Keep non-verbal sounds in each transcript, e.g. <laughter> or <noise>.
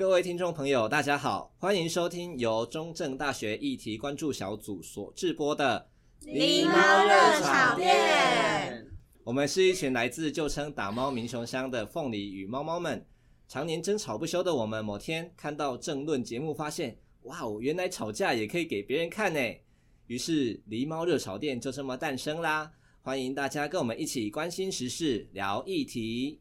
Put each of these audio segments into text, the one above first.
各位听众朋友，大家好，欢迎收听由中正大学议题关注小组所制播的《狸猫热炒店》。我们是一群来自旧称打猫民雄乡的凤梨与猫猫们，常年争吵不休的我们，某天看到政论节目，发现哇哦，原来吵架也可以给别人看呢。于是《狸猫热炒店》就这么诞生啦。欢迎大家跟我们一起关心时事，聊议题。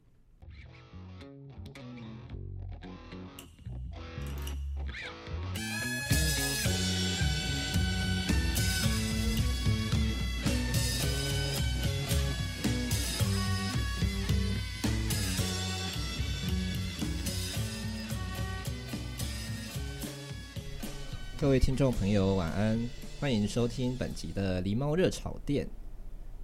各位听众朋友，晚安！欢迎收听本集的《狸猫热炒店》。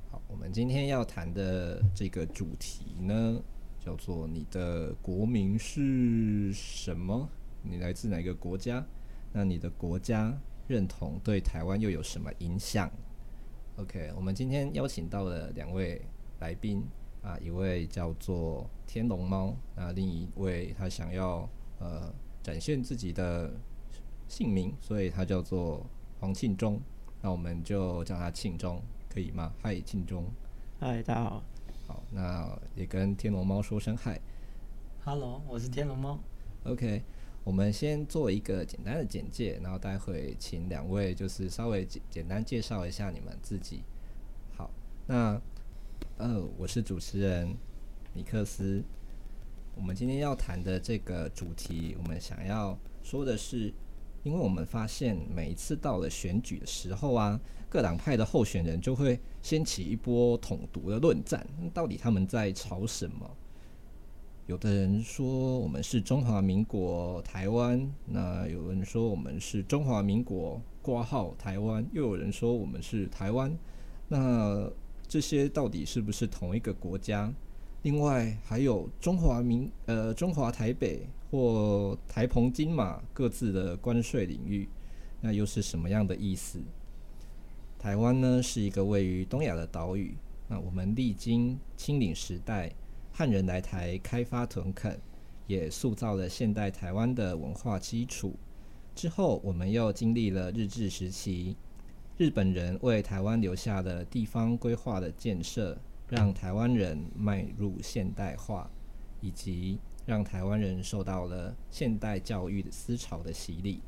好，我们今天要谈的这个主题呢，叫做“你的国名是什么？你来自哪个国家？那你的国家认同对台湾又有什么影响？”OK，我们今天邀请到了两位来宾啊，一位叫做天龙猫，那另一位他想要呃展现自己的。姓名，所以他叫做黄庆忠，那我们就叫他庆忠，可以吗？嗨，庆忠。嗨，大家好。好，那也跟天龙猫说声嗨。Hello，我是天龙猫。OK，我们先做一个简单的简介，然后待会请两位就是稍微简简单介绍一下你们自己。好，那呃，我是主持人尼克斯。我们今天要谈的这个主题，我们想要说的是。因为我们发现，每一次到了选举的时候啊，各党派的候选人就会掀起一波统独的论战。到底他们在吵什么？有的人说我们是中华民国台湾，那有人说我们是中华民国挂号台湾，又有人说我们是台湾。那这些到底是不是同一个国家？另外还有中华民呃中华台北。或台澎金马各自的关税领域，那又是什么样的意思？台湾呢，是一个位于东亚的岛屿。那我们历经清领时代，汉人来台开发屯垦，也塑造了现代台湾的文化基础。之后，我们又经历了日治时期，日本人为台湾留下的地方规划的建设，让台湾人迈入现代化，以及。让台湾人受到了现代教育的思潮的洗礼。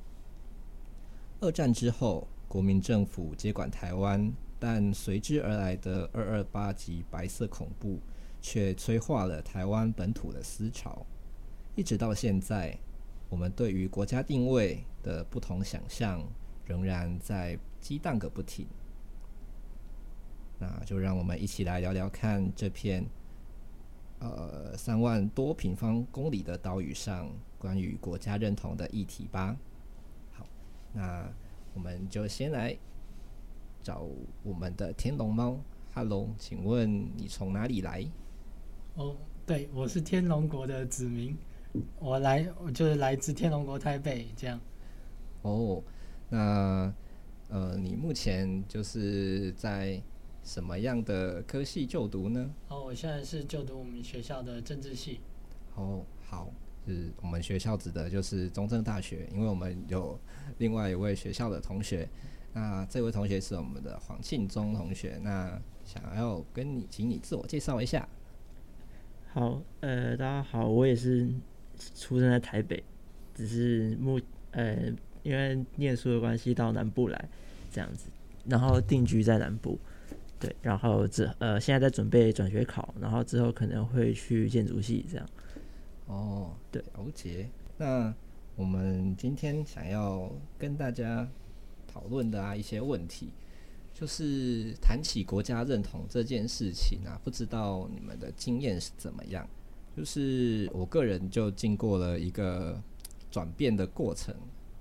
二战之后，国民政府接管台湾，但随之而来的二二八级白色恐怖却催化了台湾本土的思潮。一直到现在，我们对于国家定位的不同想象仍然在激荡个不停。那就让我们一起来聊聊看这片。呃，三万多平方公里的岛屿上，关于国家认同的议题吧。好，那我们就先来找我们的天龙猫。Hello，请问你从哪里来？哦，对，我是天龙国的子民，我来，我就是来自天龙国台北这样。哦，那呃，你目前就是在。什么样的科系就读呢？哦，我现在是就读我们学校的政治系。哦，好，是我们学校指的就是中正大学，因为我们有另外一位学校的同学，那这位同学是我们的黄庆忠同学，那想要跟你，请你自我介绍一下。好，呃，大家好，我也是出生在台北，只是目呃因为念书的关系到南部来这样子，然后定居在南部。对，然后之呃，现在在准备转学考，然后之后可能会去建筑系这样。哦，对，了解。那我们今天想要跟大家讨论的啊一些问题，就是谈起国家认同这件事情啊，不知道你们的经验是怎么样？就是我个人就经过了一个转变的过程，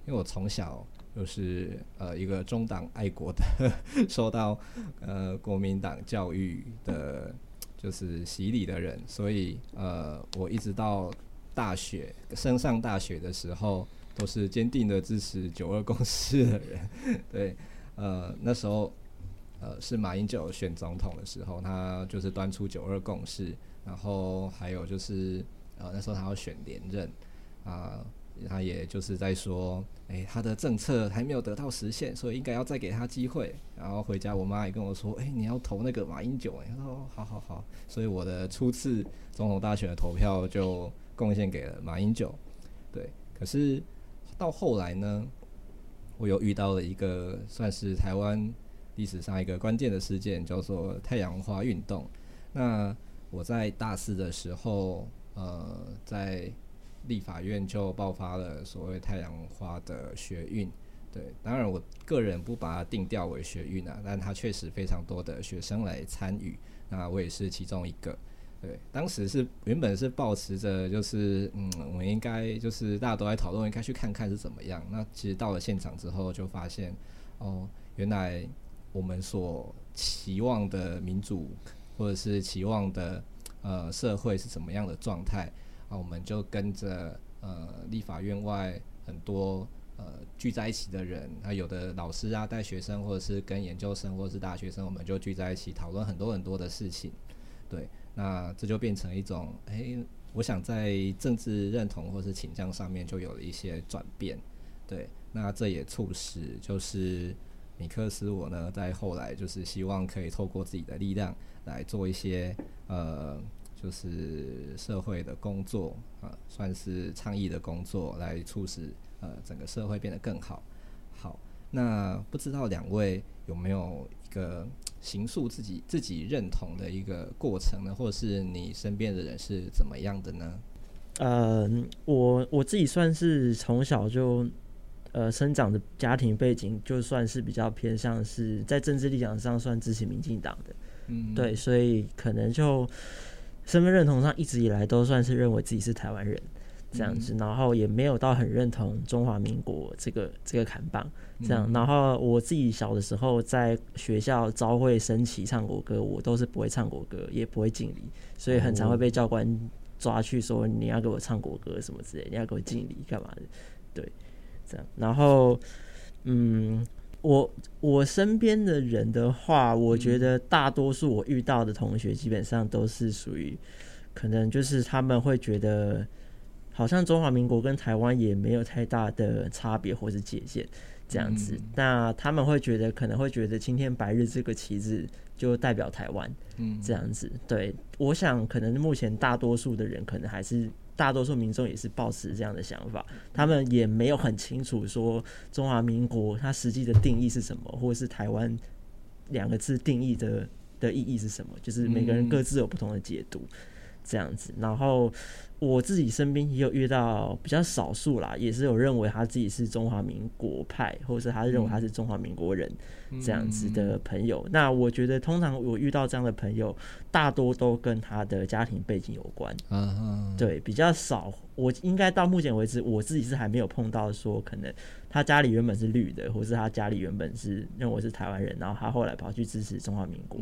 因为我从小。就是呃一个中党爱国的，受到呃国民党教育的，就是洗礼的人，所以呃我一直到大学升上大学的时候，都是坚定的支持九二共识的人。对，呃那时候呃是马英九选总统的时候，他就是端出九二共识，然后还有就是呃那时候他要选连任啊。他也就是在说，诶、他的政策还没有得到实现，所以应该要再给他机会。然后回家，我妈也跟我说，诶、你要投那个马英九。他说，好好好。所以我的初次总统大选的投票就贡献给了马英九。对，可是到后来呢，我又遇到了一个算是台湾历史上一个关键的事件，叫做太阳花运动。那我在大四的时候，呃，在立法院就爆发了所谓太阳花的学运，对，当然我个人不把它定调为学运啊，但它确实非常多的学生来参与，那我也是其中一个，对，当时是原本是抱持着就是嗯，我们应该就是大家都在讨论，应该去看看是怎么样。那其实到了现场之后，就发现哦，原来我们所期望的民主或者是期望的呃社会是怎么样的状态。啊，我们就跟着呃立法院外很多呃聚在一起的人，啊，有的老师啊带学生，或者是跟研究生，或者是大学生，我们就聚在一起讨论很多很多的事情。对，那这就变成一种，诶、我想在政治认同或是倾向上面就有了一些转变。对，那这也促使就是米克斯我呢，在后来就是希望可以透过自己的力量来做一些呃。就是社会的工作啊，算是倡议的工作，来促使呃整个社会变得更好。好，那不知道两位有没有一个形塑自己自己认同的一个过程呢？或者是你身边的人是怎么样的呢？呃，我我自己算是从小就呃生长的家庭背景，就算是比较偏向是在政治立场上算支持民进党的，嗯，对，所以可能就。身份认同上一直以来都算是认为自己是台湾人这样子，然后也没有到很认同中华民国这个这个砍棒这样。然后我自己小的时候在学校朝会升旗唱国歌，我都是不会唱国歌，也不会敬礼，所以很常会被教官抓去说你要给我唱国歌什么之类，你要给我敬礼干嘛的？对，这样。然后嗯。我我身边的人的话，我觉得大多数我遇到的同学基本上都是属于，可能就是他们会觉得，好像中华民国跟台湾也没有太大的差别或是界限这样子。那他们会觉得，可能会觉得青天白日这个旗帜就代表台湾，嗯，这样子。对，我想可能目前大多数的人可能还是。大多数民众也是抱持这样的想法，他们也没有很清楚说中华民国它实际的定义是什么，或者是台湾两个字定义的的意义是什么，就是每个人各自有不同的解读，这样子。然后我自己身边也有遇到比较少数啦，也是有认为他自己是中华民国派，或者是他认为他是中华民国人这样子的朋友。那我觉得通常我遇到这样的朋友。大多都跟他的家庭背景有关，对，比较少。我应该到目前为止，我自己是还没有碰到说，可能他家里原本是绿的，或是他家里原本是认为是台湾人，然后他后来跑去支持中华民国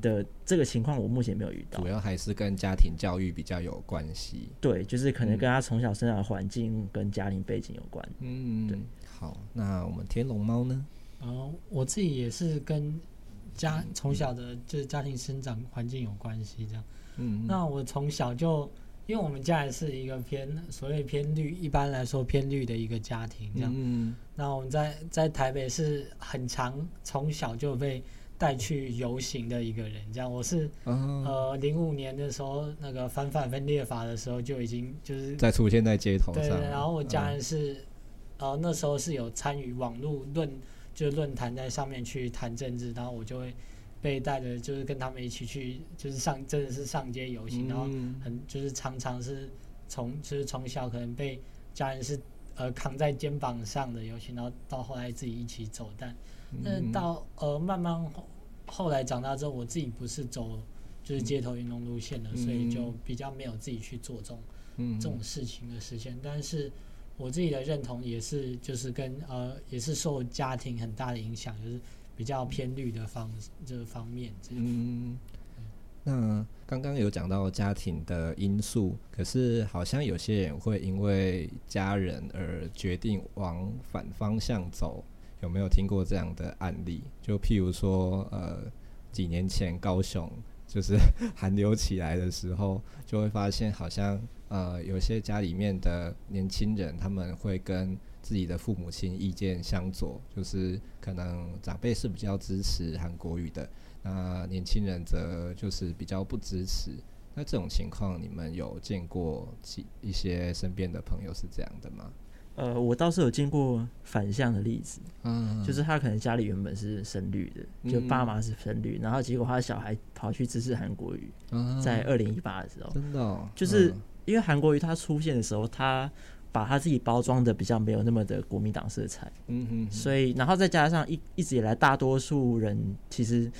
的这个情况，我目前没有遇到。主要还是跟家庭教育比较有关系。对，就是可能跟他从小生长的环境跟家庭背景有关。嗯，对。好，那我们天龙猫呢？哦，我自己也是跟。家从小的就是家庭生长环境有关系，这样。嗯，那我从小就，因为我们家也是一个偏所谓偏绿，一般来说偏绿的一个家庭，这样。嗯。那我们在在台北是很常从小就被带去游行的一个人，这样。我是呃零五年的时候，那个反法分裂法的时候就已经就是在出现在街头上。对，然后我家人是，呃那时候是有参与网络论。就论坛在上面去谈政治，然后我就会被带着，就是跟他们一起去，就是上真的是上街游行，然后很就是常常是从就是从小可能被家人是呃扛在肩膀上的游行，然后到后来自己一起走，但但到呃慢慢后后来长大之后，我自己不是走就是街头运动路线的，所以就比较没有自己去做这种这种事情的实现，但是。我自己的认同也是，就是跟呃，也是受家庭很大的影响，就是比较偏绿的方这个方面。嗯，那刚刚有讲到家庭的因素，可是好像有些人会因为家人而决定往反方向走，有没有听过这样的案例？就譬如说，呃，几年前高雄就是寒流起来的时候，就会发现好像。呃，有些家里面的年轻人他们会跟自己的父母亲意见相左，就是可能长辈是比较支持韩国语的，那年轻人则就是比较不支持。那这种情况，你们有见过几一些身边的朋友是这样的吗？呃，我倒是有见过反向的例子，嗯，就是他可能家里原本是深绿的，就爸妈是深绿，嗯，然后结果他的小孩跑去支持韩国语，嗯，在二零一八的时候，真的，哦，就是因为韩国语它出现的时候，他把他自己包装的比较没有那么的国民党色彩，嗯哼，所以然后再加上一一直以来大多数人其实。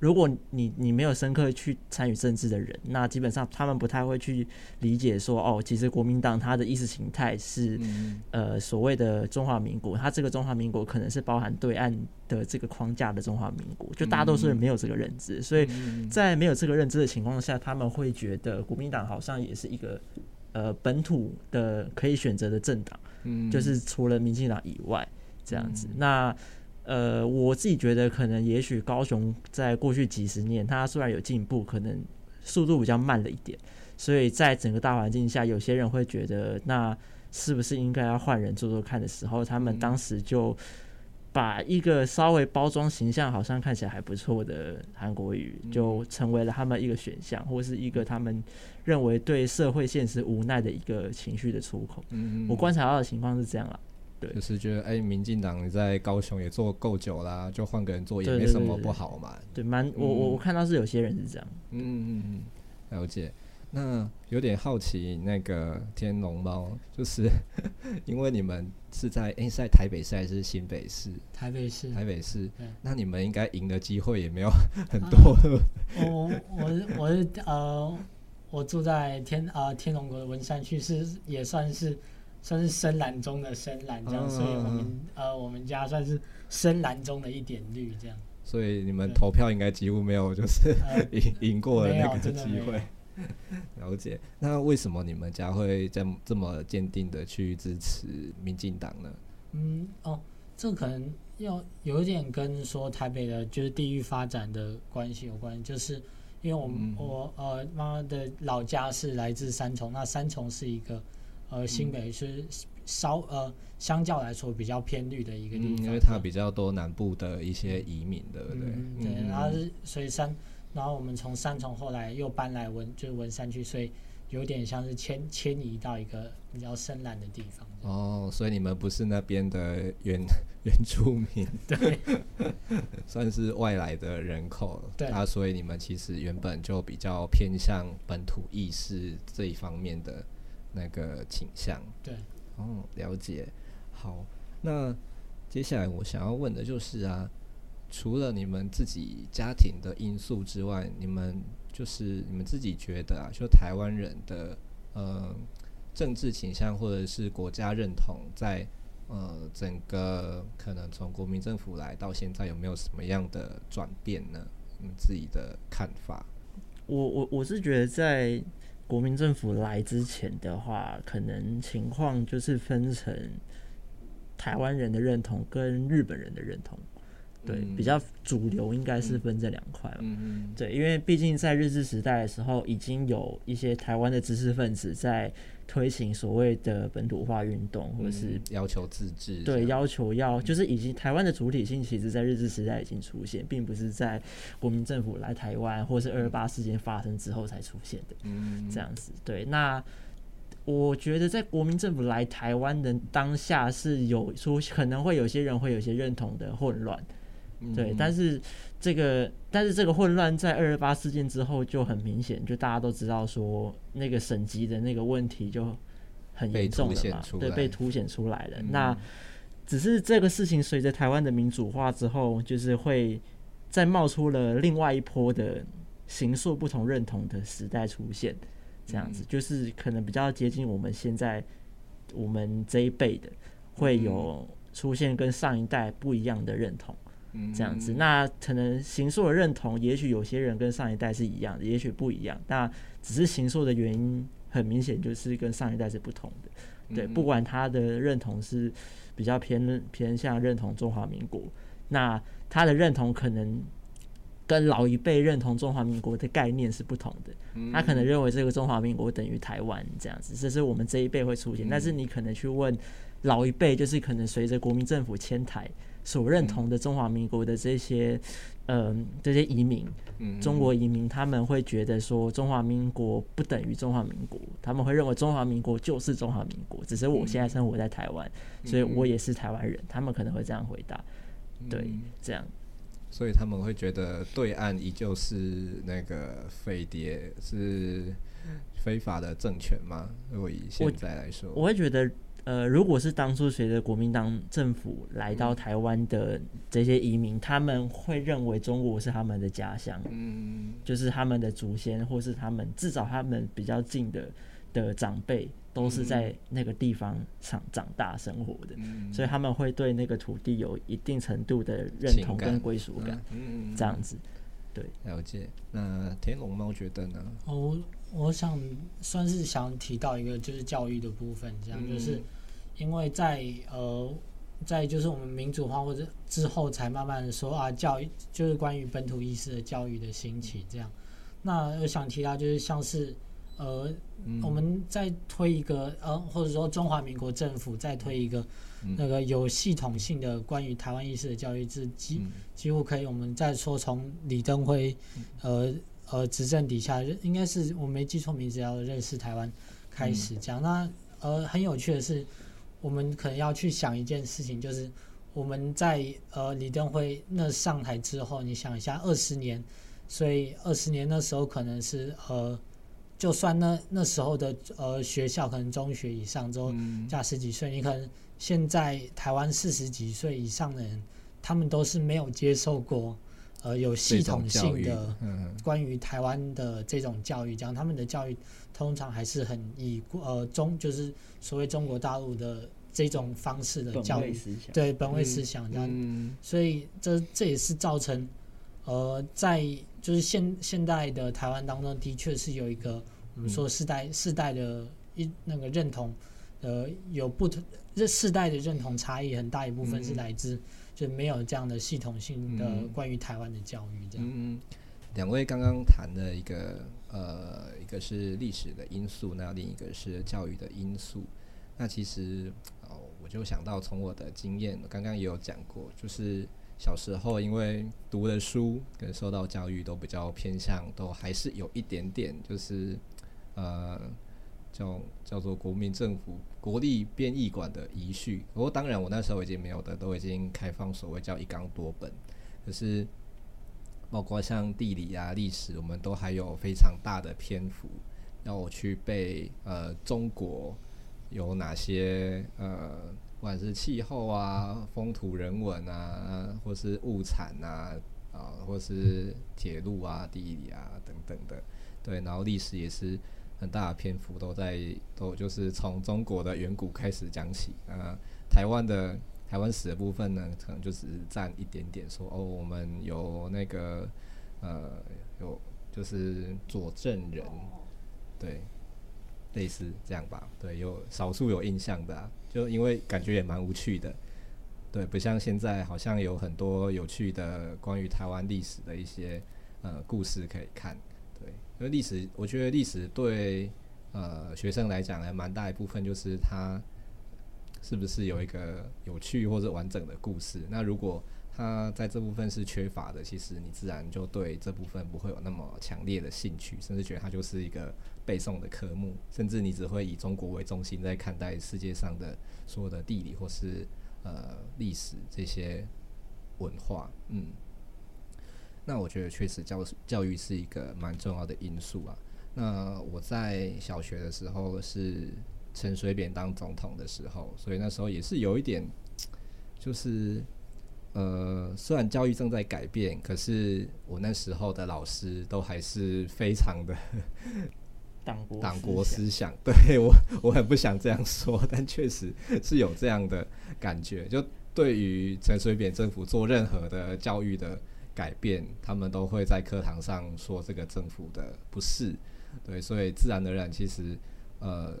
如果你你没有深刻去参与政治的人，那基本上他们不太会去理解说，哦，其实国民党它的意识形态是，嗯、呃，所谓的中华民国，它这个中华民国可能是包含对岸的这个框架的中华民国，就大多数人没有这个认知，所以在没有这个认知的情况下，他们会觉得国民党好像也是一个呃本土的可以选择的政党，嗯。就是除了民进党以外这样子，那。呃，我自己觉得可能也许高雄在过去几十年，它虽然有进步，可能速度比较慢了一点，所以在整个大环境下，有些人会觉得，那是不是应该要换人做做看的时候，他们当时就把一个稍微包装形象好像看起来还不错的韩国语，就成为了他们一个选项，或是一个他们认为对社会现实无奈的一个情绪的出口。嗯嗯我观察到的情况是这样啦。对，就是觉得哎、欸，民进党在高雄也做够久啦，就换个人做也没什么不好嘛。对，蛮我我我看到是有些人是这样。嗯嗯嗯，了解。那有点好奇，那个天龙猫，就是 <laughs> 因为你们是在哎、欸、是在台北市还是新北市？台北市。台北市。那你们应该赢的机会也没有很多。啊、<laughs> 我我我是呃，我住在天呃天龙国的文山区，是也算是。算是深蓝中的深蓝这样，所以我们呃我们家算是深蓝中的一点绿这样。所以你们投票应该几乎没有就是赢 <laughs> 赢、呃、过的那个机会。<laughs> 了解。那为什么你们家会这么这么坚定的去支持民进党呢？嗯哦，这可能要有一点跟说台北的就是地域发展的关系有关，就是因为我、嗯、我呃妈妈的老家是来自三重，那三重是一个。呃，新北是稍呃，相较来说比较偏绿的一个地方，嗯，因为它比较多南部的一些移民，对不对？嗯、对，然后是所以三，然后我们从三重后来又搬来文，就是文山区，所以有点像是迁迁移到一个比较深蓝的地方。哦，所以你们不是那边的原 <laughs> 原住民，<laughs> 对，<laughs> 算是外来的人口，对啊，所以你们其实原本就比较偏向本土意识这一方面的。那个倾向，对，哦，了解。好，那接下来我想要问的就是啊，除了你们自己家庭的因素之外，你们就是你们自己觉得啊，就台湾人的呃政治倾向或者是国家认同在，呃整个可能从国民政府来到现在，有没有什么样的转变呢？你自己的看法？我我我是觉得在。国民政府来之前的话，可能情况就是分成台湾人的认同跟日本人的认同，对，嗯、比较主流应该是分这两块。嗯嗯，对，因为毕竟在日治时代的时候，已经有一些台湾的知识分子在。推行所谓的本土化运动，或者是、嗯、要求自治，对，要求要就是已经台湾的主体性，其实在日治时代已经出现，并不是在国民政府来台湾或是二二八事件发生之后才出现的。嗯，这样子。对，那我觉得在国民政府来台湾的当下是有出可能会有些人会有些认同的混乱。对，但是这个，但是这个混乱在二二八事件之后就很明显，就大家都知道说那个省级的那个问题就很严重了嘛，对，被凸显出来了。嗯、那只是这个事情随着台湾的民主化之后，就是会再冒出了另外一波的形塑不同认同的时代出现，这样子就是可能比较接近我们现在我们这一辈的，会有出现跟上一代不一样的认同。这样子，那可能行塑的认同，也许有些人跟上一代是一样的，也许不一样。那只是行塑的原因，很明显就是跟上一代是不同的。对，不管他的认同是比较偏偏向认同中华民国，那他的认同可能跟老一辈认同中华民国的概念是不同的。他可能认为这个中华民国等于台湾这样子，这是我们这一辈会出现。但是你可能去问老一辈，就是可能随着国民政府迁台所认同的中华民国的这些。嗯，这些移民，中国移民，他们会觉得说中华民国不等于中华民国，他们会认为中华民国就是中华民国，只是我现在生活在台湾，所以我也是台湾人，他们可能会这样回答，对，这样，所以他们会觉得对岸依旧是那个飞碟，是非法的政权吗？如果以现在来说，我，我会觉得。呃，如果是当初随着国民党政府来到台湾的这些移民，他们会认为中国是他们的家乡，嗯，就是他们的祖先，或是他们至少他们比较近的的长辈，都是在那个地方长长大生活的，所以他们会对那个土地有一定程度的认同跟归属感，嗯，这样子，对，了解。那天龙猫觉得呢？哦。我想算是想提到一个就是教育的部分，这样就是因为在呃在就是我们民主化或者之后才慢慢的说啊教育就是关于本土意识的教育的兴起这样，那我想提到就是像是呃我们在推一个呃或者说中华民国政府在推一个那个有系统性的关于台湾意识的教育，是几几乎可以我们再说从李登辉呃。呃，执政底下应该是我没记错名字，要认识台湾开始讲。嗯、那呃，很有趣的是，我们可能要去想一件事情，就是我们在呃李登辉那上台之后，你想一下二十年，所以二十年那时候可能是呃，就算那那时候的呃学校可能中学以上都加十几岁，嗯、你可能现在台湾四十几岁以上的人，他们都是没有接受过。呃，有系统性的关于台湾的这种教育，这样他们的教育通常还是很以呃中就是所谓中国大陆的这种方式的教育，对本位思想这样，所以这这也是造成呃在就是现现代的台湾当中的确是有一个我们说世代世代的一那个认同，呃有不同这世代的认同差异很大一部分是来自。就没有这样的系统性的关于台湾的教育，这样。嗯，两位刚刚谈的一个呃，一个是历史的因素，那另一个是教育的因素。那其实哦，我就想到从我的经验，刚刚也有讲过，就是小时候因为读的书跟受到教育都比较偏向，都还是有一点点，就是呃。叫叫做国民政府国立编译馆的遗绪，不过当然我那时候已经没有的，都已经开放所谓叫一纲多本，可是包括像地理啊、历史，我们都还有非常大的篇幅要我去背。呃，中国有哪些呃，不管是气候啊、风土人文啊，或是物产啊，啊，或是铁路啊、地理啊等等的，对，然后历史也是。很大的篇幅都在都就是从中国的远古开始讲起啊，台湾的台湾史的部分呢，可能就只是占一点点说，哦，我们有那个呃有就是佐证人，对，类似这样吧，对，有少数有印象的，就因为感觉也蛮无趣的，对，不像现在好像有很多有趣的关于台湾历史的一些呃故事可以看。因为历史，我觉得历史对呃学生来讲还蛮大一部分，就是他是不是有一个有趣或者完整的故事。那如果他在这部分是缺乏的，其实你自然就对这部分不会有那么强烈的兴趣，甚至觉得它就是一个背诵的科目，甚至你只会以中国为中心在看待世界上的所有的地理或是呃历史这些文化，嗯。那我觉得确实教教育是一个蛮重要的因素啊。那我在小学的时候是陈水扁当总统的时候，所以那时候也是有一点，就是呃，虽然教育正在改变，可是我那时候的老师都还是非常的 <laughs> 党国党国思想。<laughs> 对，我我很不想这样说，但确实是有这样的感觉。就对于陈水扁政府做任何的教育的。改变，他们都会在课堂上说这个政府的不是，对，所以自然而然，其实，呃，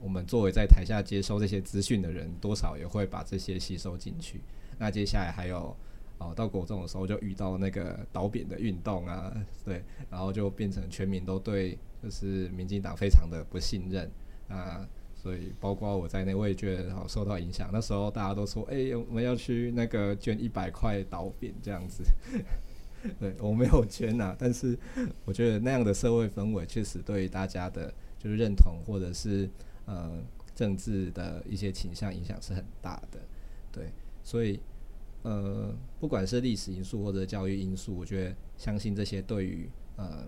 我们作为在台下接收这些资讯的人，多少也会把这些吸收进去。那接下来还有，哦，到国中的时候就遇到那个倒扁的运动啊，<laughs> 对，然后就变成全民都对就是民进党非常的不信任啊，所以包括我在内，我也觉得好受到影响。那时候大家都说，哎、我们要去那个捐一百块倒扁这样子，<laughs> 对，我没有捐呐、啊，但是我觉得那样的社会氛围确实对大家的就是认同或者是呃政治的一些倾向影响是很大的，对，所以。呃，不管是历史因素或者教育因素，我觉得相信这些对于呃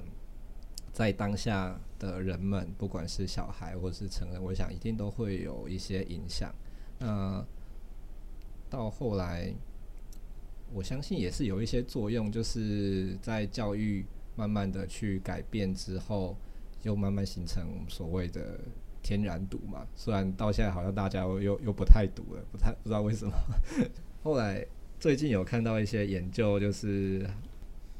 在当下的人们，不管是小孩或是成人，我想一定都会有一些影响。那、到后来，我相信也是有一些作用，就是在教育慢慢的去改变之后，又慢慢形成所谓的天然毒嘛。虽然到现在好像大家又又不太毒了，不太不知道为什么。<laughs> 后来。最近有看到一些研究，就是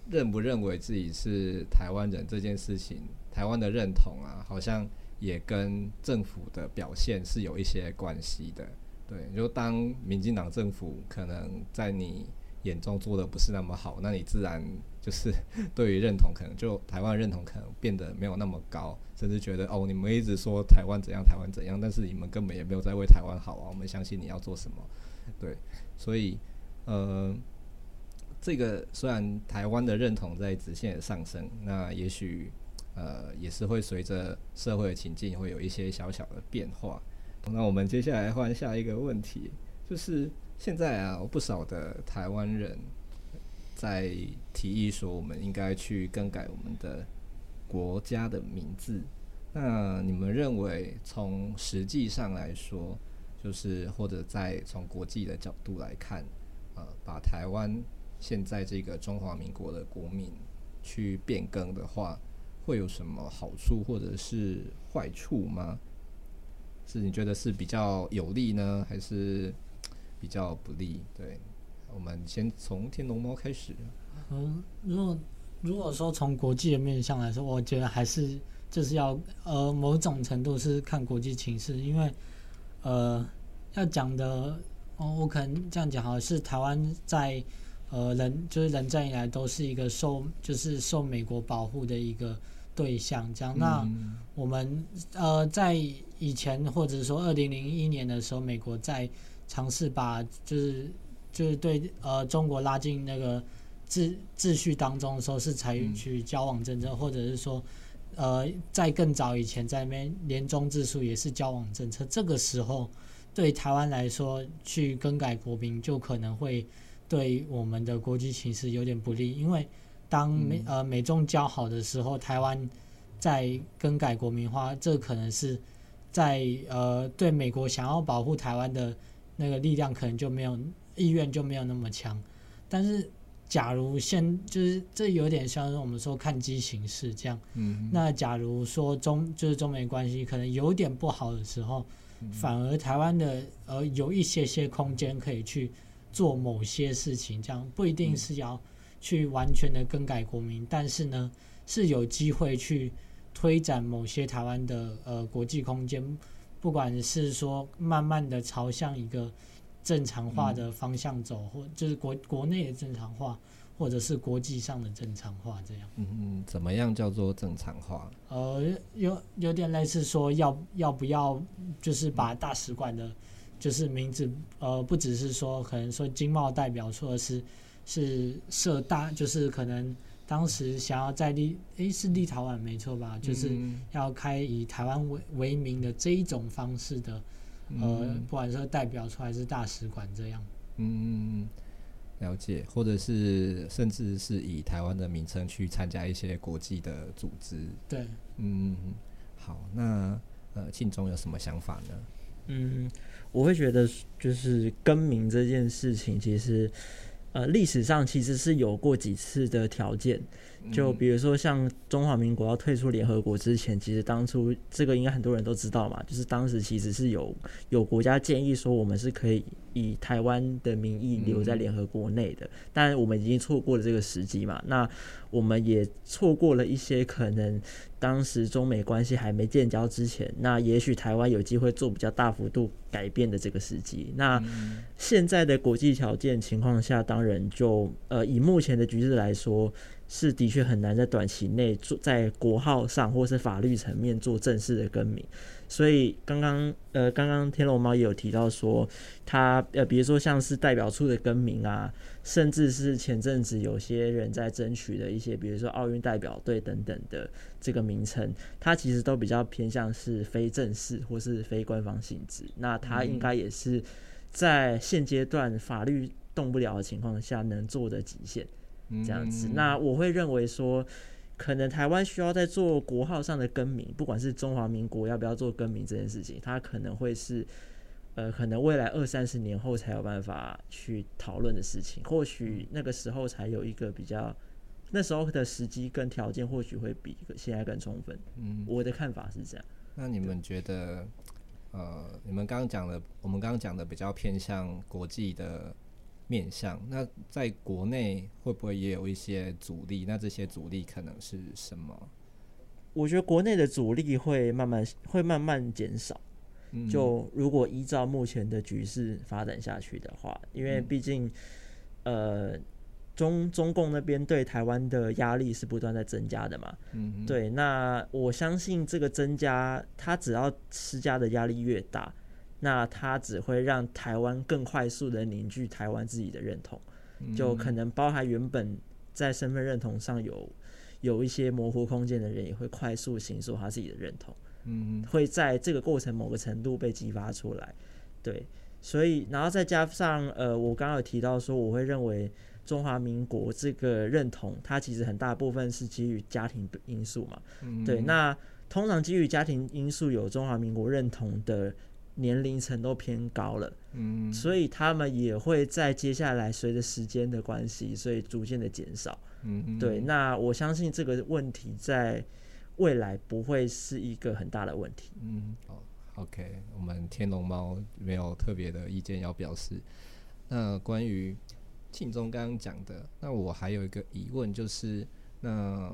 认不认为自己是台湾人这件事情，台湾的认同啊，好像也跟政府的表现是有一些关系的。对，就当民进党政府可能在你眼中做的不是那么好，那你自然就是对于认同，可能就台湾认同可能变得没有那么高，甚至觉得哦，你们一直说台湾怎样，台湾怎样，但是你们根本也没有在为台湾好啊。我们相信你要做什么，对，所以。呃，这个虽然台湾的认同在直线上升，那也许呃也是会随着社会的情境会有一些小小的变化。那我们接下来换下一个问题，就是现在啊，有不少的台湾人在提议说，我们应该去更改我们的国家的名字。那你们认为，从实际上来说，就是或者在从国际的角度来看？呃，把台湾现在这个中华民国的国名去变更的话，会有什么好处或者是坏处吗？是你觉得是比较有利呢，还是比较不利？对，我们先从天龙猫开始。嗯，如果如果说从国际的面向来说，我觉得还是就是要呃某种程度是看国际情势，因为呃要讲的。哦，我可能这样讲哈，是台湾在呃人就是人战以来都是一个受就是受美国保护的一个对象，这样。那我们呃在以前或者说二零零一年的时候，美国在尝试把就是就是对呃中国拉进那个秩秩序当中的时候，是采取交往政策，或者是说呃在更早以前在那边联中治苏也是交往政策，这个时候。对台湾来说，去更改国名就可能会对我们的国际形势有点不利，因为当美呃美中交好的时候，台湾在更改国民化，这可能是在呃对美国想要保护台湾的那个力量可能就没有意愿就没有那么强。但是假如现就是这有点像是我们说看机行事这样，嗯，那假如说中就是中美关系可能有点不好的时候。反而台湾的呃有一些些空间可以去做某些事情，这样不一定是要去完全的更改国民，但是呢是有机会去推展某些台湾的呃国际空间，不管是说慢慢的朝向一个正常化的方向走，或就是国国内的正常化。或者是国际上的正常化这样。嗯嗯，怎么样叫做正常化？呃，有有点类似说要要不要，就是把大使馆的，就是名字，呃，不只是说可能说经贸代表处，而是是设大，就是可能当时想要在立，诶，是立陶宛没错吧？就是要开以台湾为为名的这一种方式的，呃，不管是代表处还是大使馆这样。嗯。了解，或者是甚至是以台湾的名称去参加一些国际的组织。对，嗯，好，那呃，庆忠有什么想法呢？嗯，我会觉得就是更名这件事情，其实呃，历史上其实是有过几次的条件。就比如说，像中华民国要退出联合国之前，其实当初这个应该很多人都知道嘛，就是当时其实是有有国家建议说，我们是可以以台湾的名义留在联合国内的，但我们已经错过了这个时机嘛，那我们也错过了一些可能当时中美关系还没建交之前，那也许台湾有机会做比较大幅度改变的这个时机。那现在的国际条件情况下，当然就呃以目前的局势来说。是的确很难在短期内做在国号上或是法律层面做正式的更名，所以刚刚呃刚刚天龙猫也有提到说，他呃比如说像是代表处的更名啊，甚至是前阵子有些人在争取的一些，比如说奥运代表队等等的这个名称，它其实都比较偏向是非正式或是非官方性质，那它应该也是在现阶段法律动不了的情况下能做的极限。这样子，那我会认为说，可能台湾需要在做国号上的更名，不管是中华民国要不要做更名这件事情，它可能会是，呃，可能未来二三十年后才有办法去讨论的事情。或许那个时候才有一个比较，那时候的时机跟条件或许会比现在更充分。嗯，我的看法是这样。那你们觉得，呃，你们刚刚讲的，我们刚刚讲的比较偏向国际的。面向，那在国内会不会也有一些阻力？那这些阻力可能是什么？我觉得国内的阻力会慢慢会慢慢减少。就如果依照目前的局势发展下去的话，因为毕竟，呃，中中共那边对台湾的压力是不断在增加的嘛。嗯，对。那我相信这个增加，它只要施加的压力越大。那它只会让台湾更快速的凝聚台湾自己的认同，就可能包含原本在身份认同上有有一些模糊空间的人，也会快速形塑他自己的认同，嗯，会在这个过程某个程度被激发出来，对，所以然后再加上呃，我刚刚有提到说，我会认为中华民国这个认同，它其实很大部分是基于家庭因素嘛，对，那通常基于家庭因素有中华民国认同的。年龄层都偏高了，嗯，所以他们也会在接下来随着时间的关系，所以逐渐的减少，嗯，对。那我相信这个问题在未来不会是一个很大的问题，嗯，好，OK，我们天龙猫没有特别的意见要表示。那关于庆忠刚刚讲的，那我还有一个疑问就是，那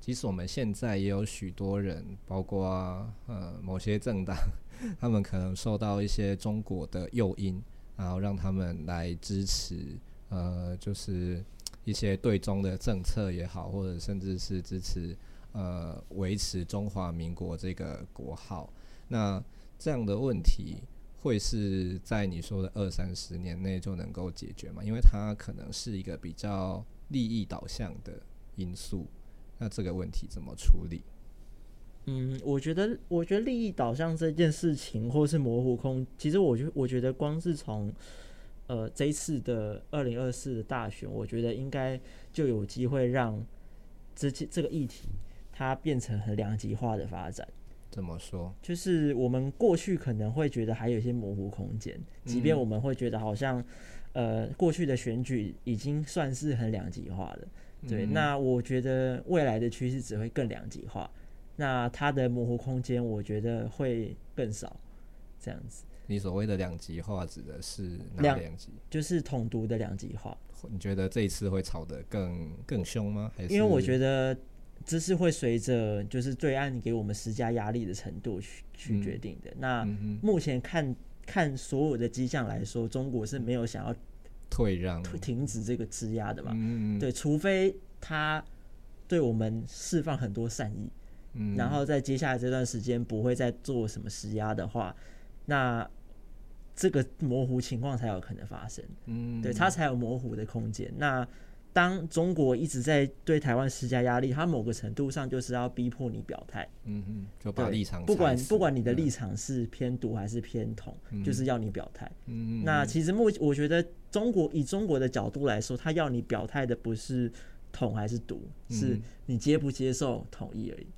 即使我们现在也有许多人，包括呃某些政党。他们可能受到一些中国的诱因，然后让他们来支持，呃，就是一些对中的政策也好，或者甚至是支持呃维持中华民国这个国号。那这样的问题会是在你说的二三十年内就能够解决吗？因为它可能是一个比较利益导向的因素。那这个问题怎么处理？嗯，我觉得，我觉得利益导向这件事情，或是模糊空，其实我觉，我觉得光是从，呃，这一次的二零二四的大选，我觉得应该就有机会让这这个议题它变成很两极化的发展。怎么说？就是我们过去可能会觉得还有一些模糊空间，即便我们会觉得好像，呃，过去的选举已经算是很两极化了。对，那我觉得未来的趋势只会更两极化。那它的模糊空间，我觉得会更少，这样子。你所谓的两极化指的是哪两极？就是统独的两极化。你觉得这一次会吵得更更凶吗？还是？因为我觉得这是会随着就是对岸给我们施加压力的程度去去决定的。嗯、那目前看看所有的迹象来说，中国是没有想要退让、停止这个施压的嘛？嗯、对，除非他对我们释放很多善意。嗯，然后在接下来这段时间不会再做什么施压的话，那这个模糊情况才有可能发生。嗯，对，它才有模糊的空间。那当中国一直在对台湾施加压力，它某个程度上就是要逼迫你表态。嗯嗯，就把立场，不管不管你的立场是偏独还是偏统，嗯，就是要你表态。嗯嗯，那其实目我觉得中国以中国的角度来说，他要你表态的不是统还是独，是你接不接受统一而已。嗯，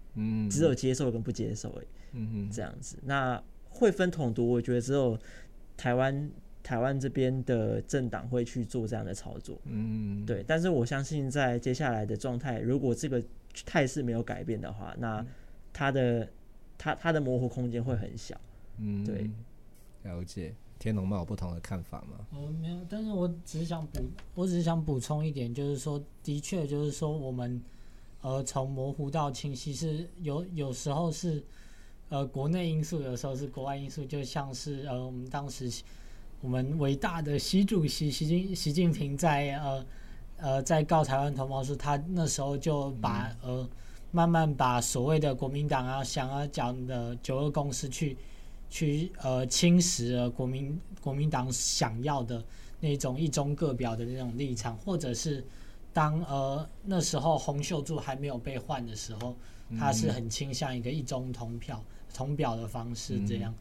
只有接受跟不接受而已。嗯嗯，这样子，那会分统独，我觉得只有台湾台湾这边的政党会去做这样的操作。嗯，对。但是我相信，在接下来的状态，如果这个态势没有改变的话，那它的它它的模糊空间会很小。嗯，对。了解，天龙猫有不同的看法吗？我没有，但是我只是想补，我只是想补充一点，就是说，的确，就是说我们。呃从模糊到清晰，是有有时候是呃国内因素，有时候是国外因素，就像是呃我们当时我们伟大的习主席习近习近平在呃呃在告台湾同胞时，他那时候就把呃慢慢把所谓的国民党啊想要讲的九二共识去去呃侵蚀了国民国民党想要的。那种一中各表的那种立场，或者是当呃那时候洪秀柱还没有被换的时候，他是很倾向一个一中同票同表的方式这样，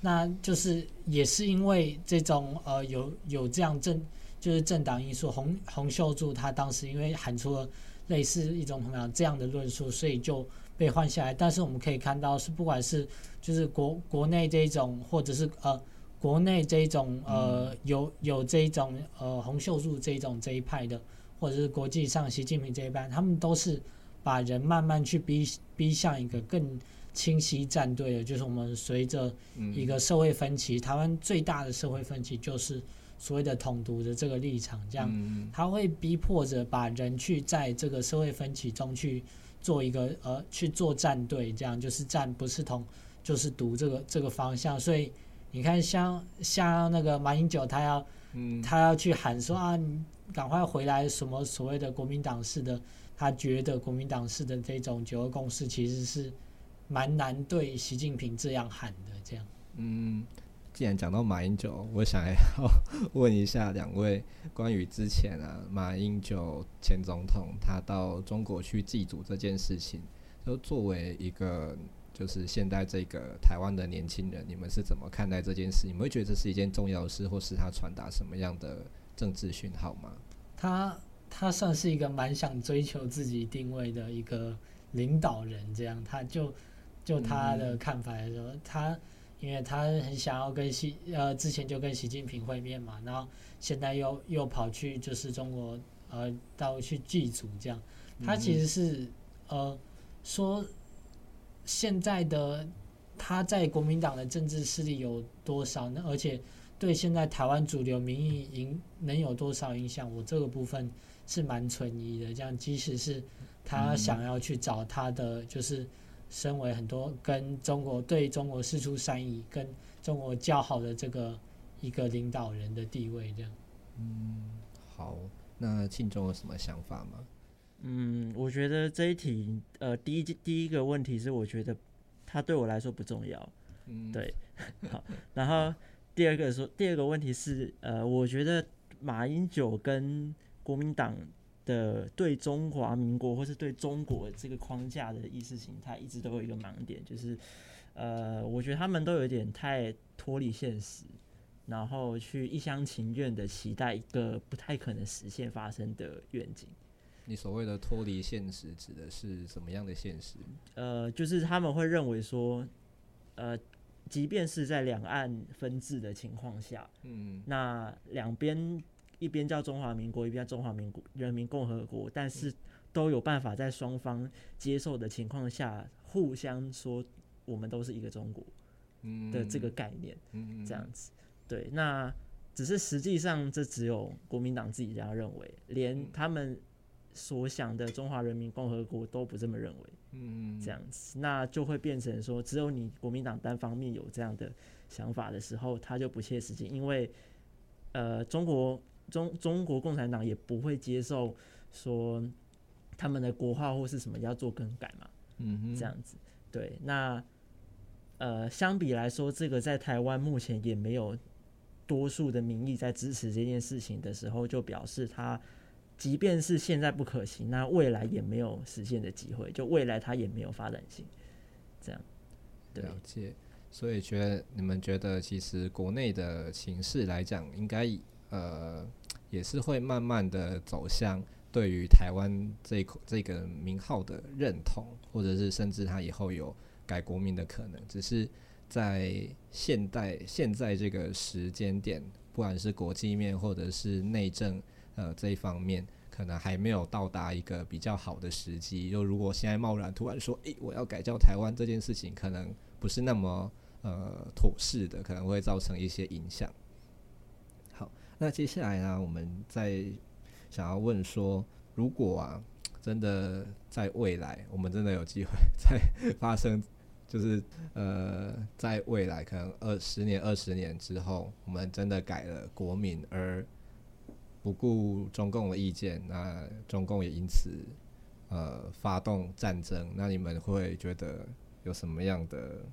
那就是也是因为这种呃有有这样政就是政党因素，洪洪秀柱他当时因为喊出了类似一中同表这样的论述，所以就被换下来。但是我们可以看到是不管是就是国国内这种或者是呃。国内这一种呃有有这一种呃洪秀柱这一种这一派的，或者是国际上习近平这一班，他们都是把人慢慢去逼逼向一个更清晰站队的，就是我们随着一个社会分歧，台湾最大的社会分歧就是所谓的统独的这个立场，这样他会逼迫着把人去在这个社会分歧中去做一个呃去做站队，这样就是站不是统就是独这个这个方向，所以。你看像，像像那个马英九，他要，他要去喊说啊，你赶快回来，什么所谓的国民党式的，他觉得国民党式的这种九二共识其实是蛮难对习近平这样喊的，这样。嗯，既然讲到马英九，我想要问一下两位关于之前啊，马英九前总统他到中国去祭祖这件事情，就作为一个。就是现在这个台湾的年轻人，你们是怎么看待这件事？你们会觉得这是一件重要的事，或是他传达什么样的政治讯号吗？他他算是一个蛮想追求自己定位的一个领导人，这样他就就他的看法来说，嗯、他因为他很想要跟习呃之前就跟习近平会面嘛，然后现在又又跑去就是中国呃到去祭祖这样，他其实是、嗯、呃说。现在的他在国民党的政治势力有多少呢？而且对现在台湾主流民意影能有多少影响？我这个部分是蛮存疑的。这样，即使是他想要去找他的，就是身为很多跟中国对中国事出善意、跟中国较好的这个一个领导人的地位，这样。嗯，好，那庆忠有什么想法吗？嗯，我觉得这一题，呃，第一第一个问题是，我觉得他对我来说不重要，嗯，对，<laughs> 好，然后第二个说，第二个问题是，呃，我觉得马英九跟国民党的对中华民国或是对中国这个框架的意识形态，一直都有一个盲点，就是，呃，我觉得他们都有点太脱离现实，然后去一厢情愿的期待一个不太可能实现发生的愿景。你所谓的脱离现实指的是什么样的现实？呃，就是他们会认为说，呃，即便是在两岸分治的情况下，嗯，那两边一边叫中华民国，一边叫中华民国人民共和国，但是都有办法在双方接受的情况下，互相说我们都是一个中国，的这个概念，嗯，这样子，对，那只是实际上这只有国民党自己这样认为，连他们。所想的中华人民共和国都不这么认为，嗯，这样子，那就会变成说，只有你国民党单方面有这样的想法的时候，他就不切实际，因为，呃，中国中中国共产党也不会接受说他们的国号或是什么要做更改嘛，嗯，这样子，对，那，呃，相比来说，这个在台湾目前也没有多数的民意在支持这件事情的时候，就表示他。即便是现在不可行，那未来也没有实现的机会，就未来它也没有发展性。这样，对。了解。所以觉得你们觉得，其实国内的情势来讲，应该呃也是会慢慢的走向对于台湾这这个名号的认同，或者是甚至他以后有改国名的可能。只是在现代现在这个时间点，不管是国际面或者是内政。呃，这一方面可能还没有到达一个比较好的时机。就如果现在贸然突然说，诶，我要改叫台湾这件事情，可能不是那么呃妥适的，可能会造成一些影响。好，那接下来呢，我们再想要问说，如果啊，真的在未来，我们真的有机会再发生，就是呃，在未来可能二十年、二十年之后，我们真的改了国民，而不顾中共的意见，那中共也因此呃发动战争，那你们会觉得有什么样的？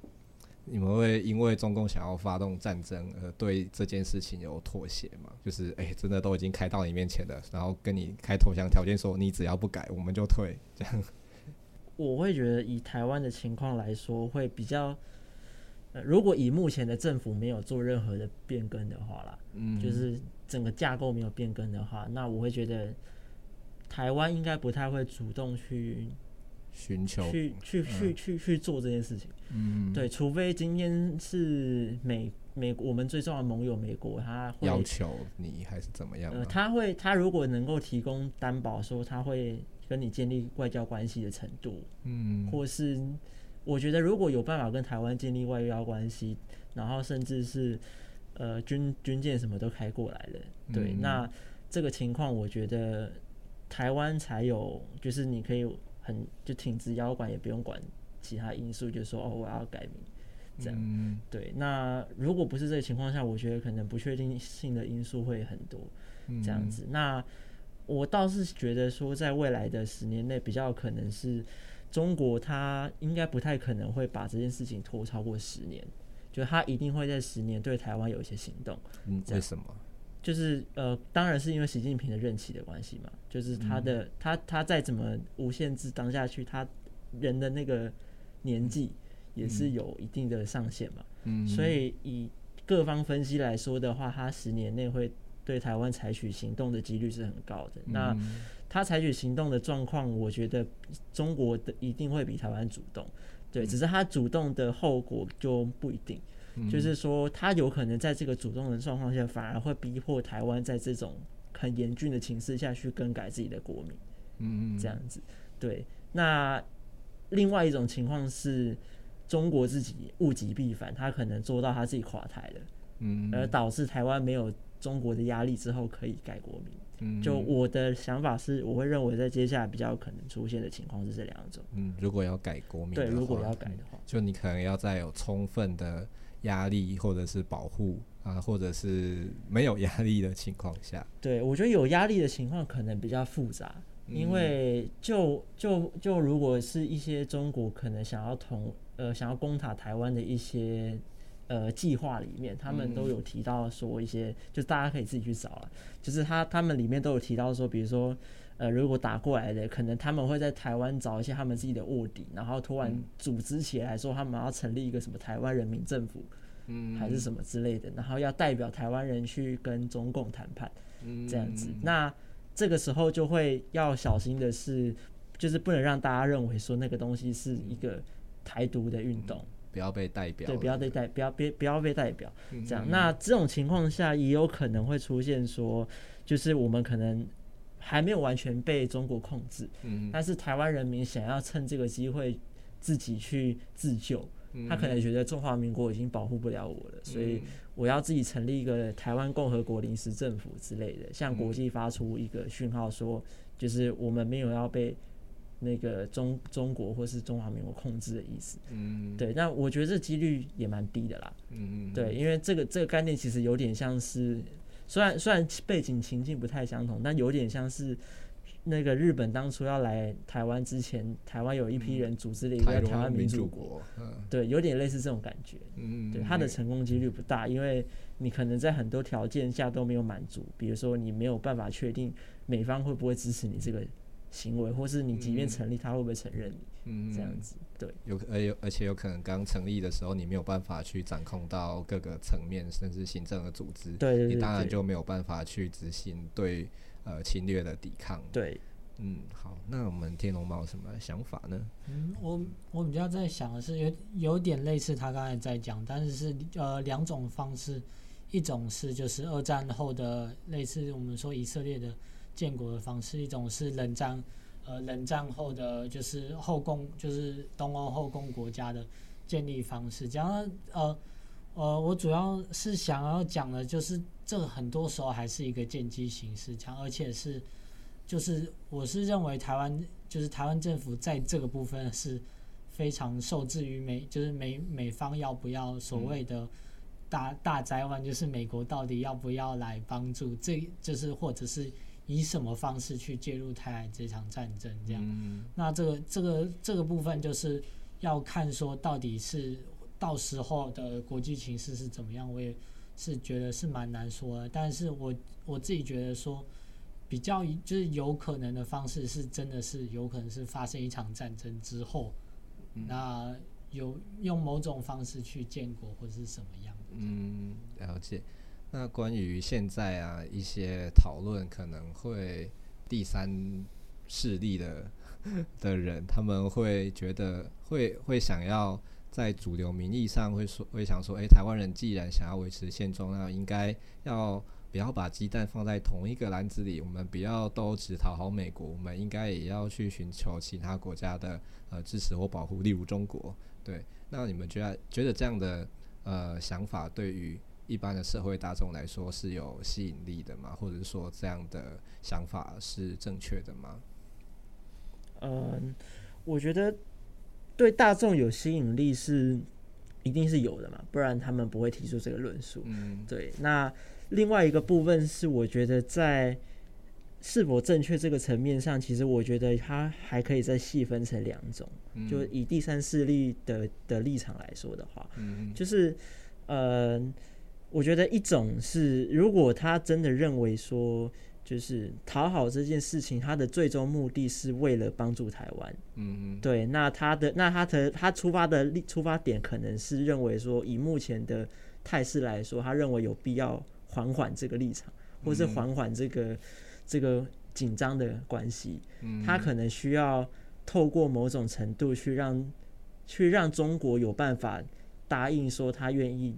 你们会因为中共想要发动战争而对这件事情有妥协吗？就是哎、真的都已经开到你面前了，然后跟你开投降条件，说你只要不改，我们就退。这样，我会觉得以台湾的情况来说，会比较，呃，如果以目前的政府没有做任何的变更的话啦，嗯，就是整个架构没有变更的话，那我会觉得台湾应该不太会主动去。寻求去去去去去做这件事情，嗯，对，除非今天是美美我们最重要的盟友美国，他会要求你还是怎么样？呃，他会他如果能够提供担保，说他会跟你建立外交关系的程度，嗯，或是我觉得如果有办法跟台湾建立外交关系，然后甚至是呃军军舰什么都开过来了，对，嗯，那这个情况我觉得台湾才有，就是你可以。很就挺直腰杆，也不用管其他因素，就说哦，我要改名，这样、嗯、对。那如果不是这个情况下，我觉得可能不确定性的因素会很多，这样子。嗯、那我倒是觉得说，在未来的十年内，比较可能是中国，他应该不太可能会把这件事情拖超过十年，就他一定会在十年对台湾有一些行动。嗯，为什么？就是呃，当然是因为习近平的任期的关系嘛。就是他的、嗯、他他再怎么无限制当下去，他人的那个年纪也是有一定的上限嘛。嗯。所以以各方分析来说的话，他十年内会对台湾采取行动的几率是很高的。嗯、那他采取行动的状况，我觉得中国的一定会比台湾主动。对，只是他主动的后果就不一定。就是说，他有可能在这个主动的状况下，反而会逼迫台湾在这种很严峻的情势下去更改自己的国民，嗯，这样子。对，那另外一种情况是中国自己物极必反，他可能做到他自己垮台了，嗯，而导致台湾没有中国的压力之后可以改国名。嗯，就我的想法是，我会认为在接下来比较可能出现的情况是这两种。嗯，如果要改国名，对，如果要改的话，就你可能要再有充分的。压力，或者是保护啊，或者是没有压力的情况下，对，我觉得有压力的情况可能比较复杂，因为就就就如果是一些中国可能想要同呃想要攻打台湾的一些呃计划里面，他们都有提到说一些，就大家可以自己去找了，就是他他们里面都有提到说，比如说。呃，如果打过来的，可能他们会在台湾找一些他们自己的卧底，然后突然组织起来说他们要成立一个什么台湾人民政府，嗯，还是什么之类的，然后要代表台湾人去跟中共谈判，这样子。那这个时候就会要小心的是，就是不能让大家认为说那个东西是一个台独的运动，不要被代表，对，不要被代，不要别不要被代表，这样。那这种情况下也有可能会出现说，就是我们可能。还没有完全被中国控制，嗯，但是台湾人民想要趁这个机会自己去自救，他可能觉得中华民国已经保护不了我了，所以我要自己成立一个台湾共和国临时政府之类的，向国际发出一个讯号，说就是我们没有要被那个中中国或是中华民国控制的意思，嗯，对，那我觉得这几率也蛮低的啦，嗯嗯，对，因为这个这个概念其实有点像是。虽然虽然背景情境不太相同，但有点像是那个日本当初要来台湾之前，台湾有一批人组织了一个台湾民主国，对，有点类似这种感觉。嗯，对，它的成功几率不大，因为你可能在很多条件下都没有满足，比如说你没有办法确定美方会不会支持你这个行为，或是你即便成立，他会不会承认你？嗯，这样子，对，有而有而且有可能刚成立的时候，你没有办法去掌控到各个层面，甚至行政的组织，对，对，对，对，你当然就没有办法去执行对呃侵略的抵抗。对，嗯，好，那我们天龙猫有什么想法呢？嗯，我我比较在想的是有有点类似他刚才在讲，但是是呃两种方式，一种是就是二战后的类似我们说以色列的。建国的方式，一种是冷战，呃，冷战后的就是后共，就是东欧后共国家的建立方式。讲，呃，呃，我主要是想要讲的，就是这很多时候还是一个见机行事，讲，而且是，就是我是认为台湾就是台湾政府在这个部分是非常受制于美，就是美美方要不要所谓的大大灾问，就是美国到底要不要来帮助，这就是或者是以什么方式去介入台海这场战争这样。那这个这个这个部分就是要看说到底是到时候的国际形势是怎么样，我也是觉得是蛮难说的。但是我我自己觉得说。比较就是有可能的方式是，真的是有可能是发生一场战争之后，嗯、那有用某种方式去建国或者是什么样的？嗯，了解。那关于现在啊一些讨论，可能会第三势力的的人，他们会觉得会会想要在主流民意上会说会想说，诶、台湾人既然想要维持现状，那应该要。不要把鸡蛋放在同一个篮子里，我们不要都只讨好美国，我们应该也要去寻求其他国家的呃支持或保护，例如中国。对，那你们觉得觉得这样的呃想法对于一般的社会大众来说是有吸引力的吗？或者是说这样的想法是正确的吗？嗯，我觉得对大众有吸引力是一定是有的嘛，不然他们不会提出这个论述。嗯，对，那。另外一个部分是，我觉得在是否正确这个层面上，其实我觉得它还可以再细分成两种。就以第三势力的的立场来说的话，嗯就是呃，我觉得一种是，如果他真的认为说，就是讨好这件事情，他的最终目的是为了帮助台湾。嗯，对，那他的那他的他出发的立出发点可能是认为说，以目前的态势来说，他认为有必要。缓缓这个立场，或是缓缓这个、嗯、这个紧张的关系，他可能需要透过某种程度去让去让中国有办法答应说他愿意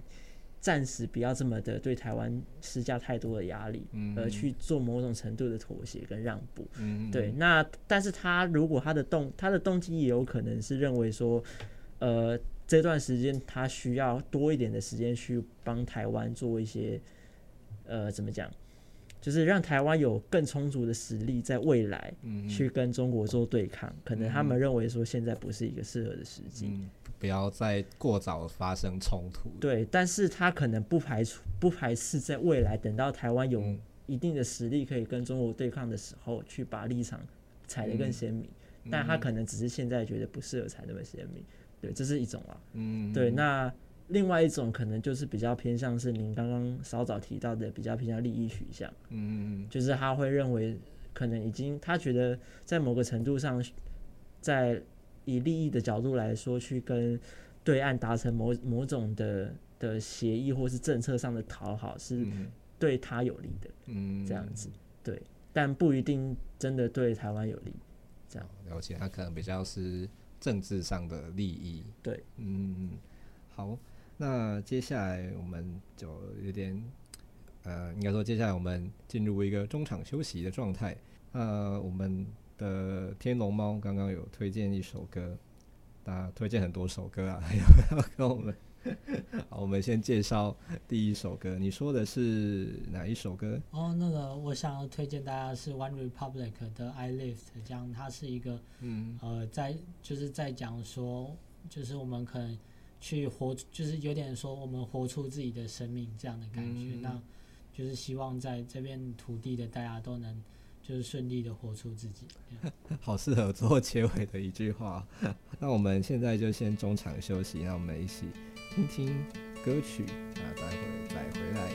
暂时不要这么的对台湾施加太多的压力，而去做某种程度的妥协跟让步。对，那但是他如果他的动他的动机也有可能是认为说，呃，这段时间他需要多一点的时间去帮台湾做一些。呃，怎么讲？就是让台湾有更充足的实力，在未来去跟中国做对抗。嗯、可能他们认为说现在不是一个适合的时机，嗯，不要再过早发生冲突。对，但是他可能不排除不排斥在未来等到台湾有一定的实力可以跟中国对抗的时候，去把立场踩得更鲜明。嗯、但他可能只是现在觉得不适合踩那么鲜明。对，这是一种啊。嗯，对，那。另外一种可能就是比较偏向是您刚刚稍早提到的比较偏向利益取向，嗯，就是他会认为可能已经他觉得在某个程度上，在以利益的角度来说，去跟对岸达成某某种的的协议或是政策上的讨好是对他有利的，嗯，这样子，对，但不一定真的对台湾有利，这样。了解，他可能比较是政治上的利益，对，嗯，好。那接下来我们就有点，呃，应该说接下来我们进入一个中场休息的状态。呃，我们的天龙猫刚刚有推荐一首歌，大家推荐很多首歌啊，要 <laughs> 不要跟我们？好，我们先介绍第一首歌。你说的是哪一首歌？哦，那个我想要推荐大家是 One Republic 的 I Lift，这样它是一个，嗯，呃，在就是在讲说，就是我们可能。去活，就是有点说我们活出自己的生命这样的感觉，嗯、那就是希望在这片土地的大家都能就是顺利的活出自己。好适合做结尾的一句话。那我们现在就先中场休息，让我们一起听听歌曲，啊，待会再回来。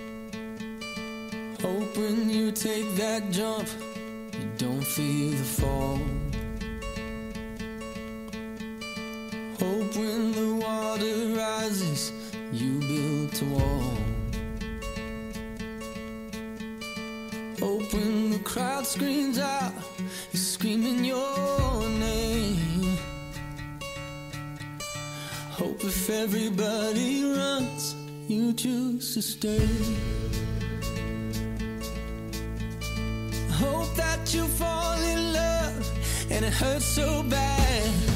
Hope when you take that jump, you don't feel the fall. Hope when the water rises, you build a wall. Hope when the crowd screams out, you're screaming your name. Hope if everybody runs, you choose to stay. Hope that you fall in love and it hurts so bad.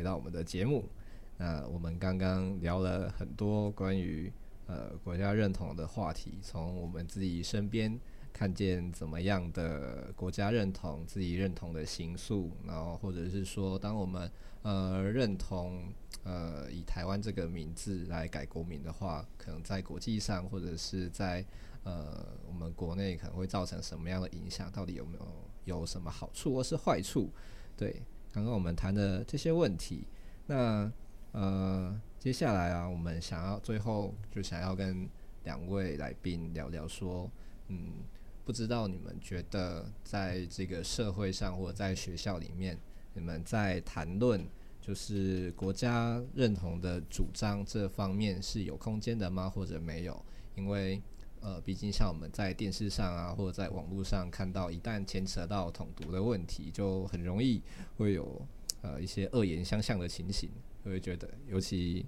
回到我们的节目。那我们刚刚聊了很多关于呃国家认同的话题，从我们自己身边看见怎么样的国家认同，自己认同的形塑，然后或者是说，当我们呃认同呃以台湾这个名字来改国名的话，可能在国际上或者是在呃我们国内可能会造成什么样的影响？到底有没有有什么好处或是坏处？对，刚刚我们谈的这些问题，那。呃，接下来啊，我们想要最后就想要跟两位来宾聊聊，说，嗯，不知道你们觉得在这个社会上或者在学校里面，你们在谈论就是国家认同的主张这方面是有空间的吗？或者没有？因为呃，毕竟像我们在电视上啊，或者在网络上看到，一旦牵扯到统独的问题，就很容易会有呃一些恶言相向的情形。我会觉得，尤其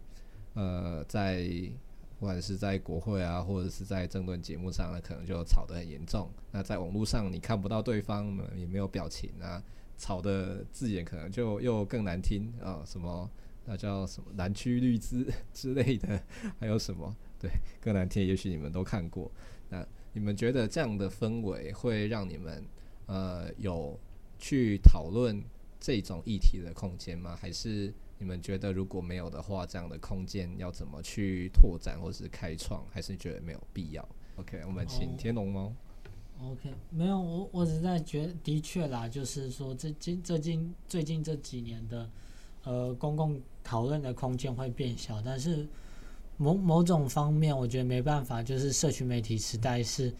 呃，在不管是在国会啊，或者是在政论节目上呢，可能就吵得很严重。那在网络上，你看不到对方，也没有表情啊，吵的字眼可能就又更难听啊，什么那叫什么蓝区绿枝 <laughs> 之类的，还有什么对 <laughs> 更难听，也许你们都看过。那你们觉得这样的氛围会让你们呃有去讨论这种议题的空间吗？还是？你们觉得如果没有的话，这样的空间要怎么去拓展或是开创？还是觉得没有必要？OK，我们请天龙猫。Oh, OK，没有，我我只是在觉得，的确啦，就是说，这近最近最近这几年的，呃，公共讨论的空间会变小，但是某某种方面，我觉得没办法，就是社群媒体时代是，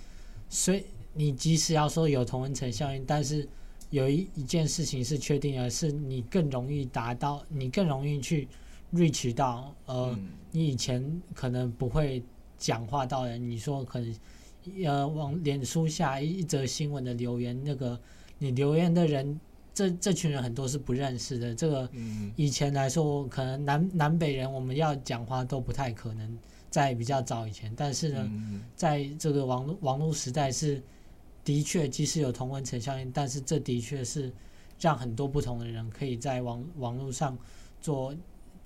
所以你即使要说有同温层效应，但是。有一一件事情是确定的，是你更容易达到，你更容易去 reach 到，呃，你以前可能不会讲话到人，你说可能，呃，往脸书下一则新闻的留言，那个你留言的人，这这群人很多是不认识的，这个以前来说，可能南南北人我们要讲话都不太可能，在比较早以前，但是呢，在这个网络网络时代是。的确，即使有同温层效应，但是这的确是让很多不同的人可以在网网络上做，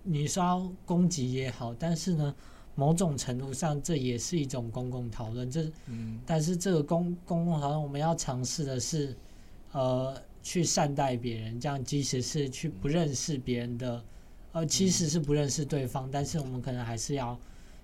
你说要攻击也好，但是呢，某种程度上这也是一种公共讨论。这，但是这个公公共讨论，我们要尝试的是，呃，去善待别人，这样即使是去不认识别人的，呃，其实是不认识对方，但是我们可能还是要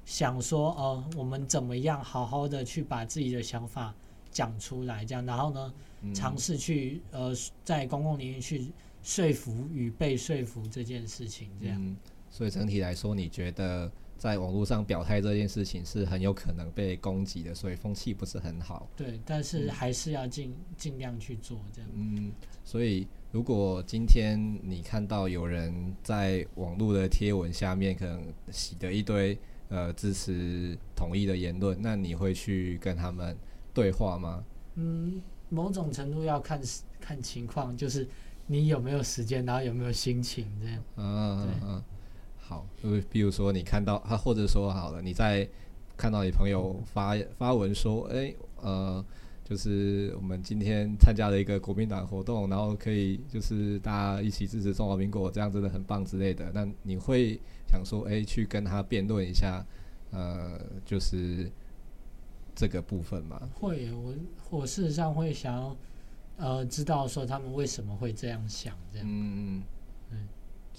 想说，呃，我们怎么样好好的去把自己的想法。讲出来，这样，然后呢，尝试去呃，在公共领域去说服与被说服这件事情，这样。嗯，所以整体来说，你觉得在网络上表态这件事情是很有可能被攻击的，所以风气不是很好。对，但是还是要尽尽量去做这样。嗯，所以如果今天你看到有人在网络的贴文下面可能洗的一堆呃支持统一的言论，那你会去跟他们？对话吗？嗯，某种程度要看看情况，就是你有没有时间，然后有没有心情这样。嗯嗯嗯，好，就是比如说你看到他，或者说好了，你在看到你朋友发发文说，哎、欸，呃，就是我们今天参加了一个国民党活动，然后可以就是大家一起支持中华民国，这样真的很棒之类的。那你会想说，哎、欸，去跟他辩论一下，呃，就是。这个部分吗，会，我我事实上会想要，呃，知道说他们为什么会这样想，这样，嗯嗯，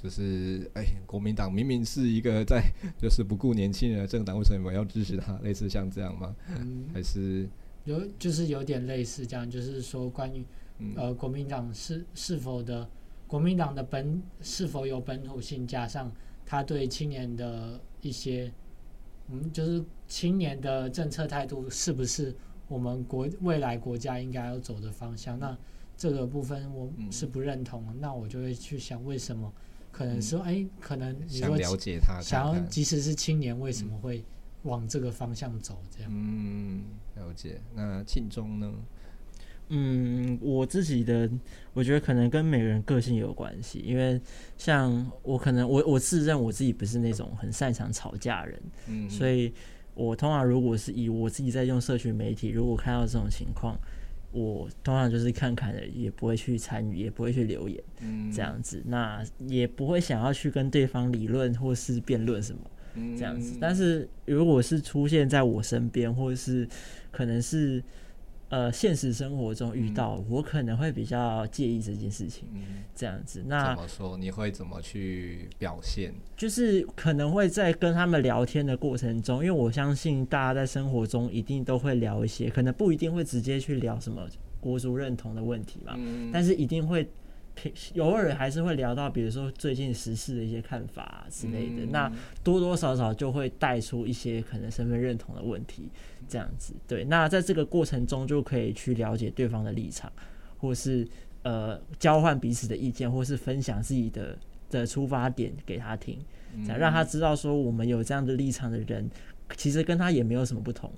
就是，哎，国民党明明是一个在就是不顾年轻人的政党，为什么要支持他？类似像这样吗？嗯，还是有，就是有点类似这样，就是说关于，呃，国民党是是否的，国民党的本是否有本土性，加上他对青年的一些。嗯，就是青年的政策态度是不是我们国未来国家应该要走的方向？那这个部分我是不认同，嗯，那我就会去想为什么？可能说，哎，嗯，可能你说想了解他看看，想要即使是青年，为什么会往这个方向走？这样，嗯，了解。那庆中呢？嗯，我自己的，我觉得可能跟每个人个性有关系，因为像我可能我我自认我自己不是那种很擅长吵架人，嗯，所以我通常如果是以我自己在用社群媒体，如果看到这种情况，我通常就是看看的，也不会去参与，也不会去留言，嗯，这样子，那也不会想要去跟对方理论或是辩论什么，嗯，这样子。但是如果是出现在我身边，或者是可能是。呃，现实生活中遇到，嗯、我可能会比较介意这件事情，嗯、这样子。那怎么说？你会怎么去表现？就是可能会在跟他们聊天的过程中，因为我相信大家在生活中一定都会聊一些，可能不一定会直接去聊什么国族认同的问题嘛，嗯、但是一定会。偶尔还是会聊到，比如说最近时事的一些看法啊之类的，嗯、那多多少少就会带出一些可能身份认同的问题，这样子。对，那在这个过程中就可以去了解对方的立场，或是呃交换彼此的意见，或是分享自己的的出发点给他听，这样让他知道说我们有这样的立场的人，其实跟他也没有什么不同，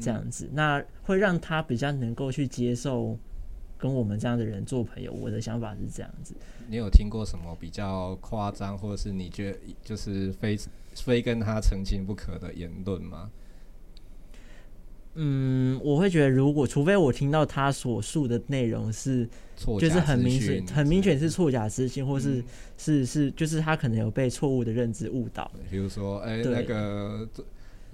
这样子，那会让他比较能够去接受。跟我们这样的人做朋友，我的想法是这样子。你有听过什么比较夸张，或者是你觉得就是非非跟他澄清不可的言论吗？嗯，我会觉得，如果除非我听到他所述的内容是，就是很明显、很明显是错假资讯，或是、嗯、是是，就是他可能有被错误的认知误导。比如说，哎、欸，那个。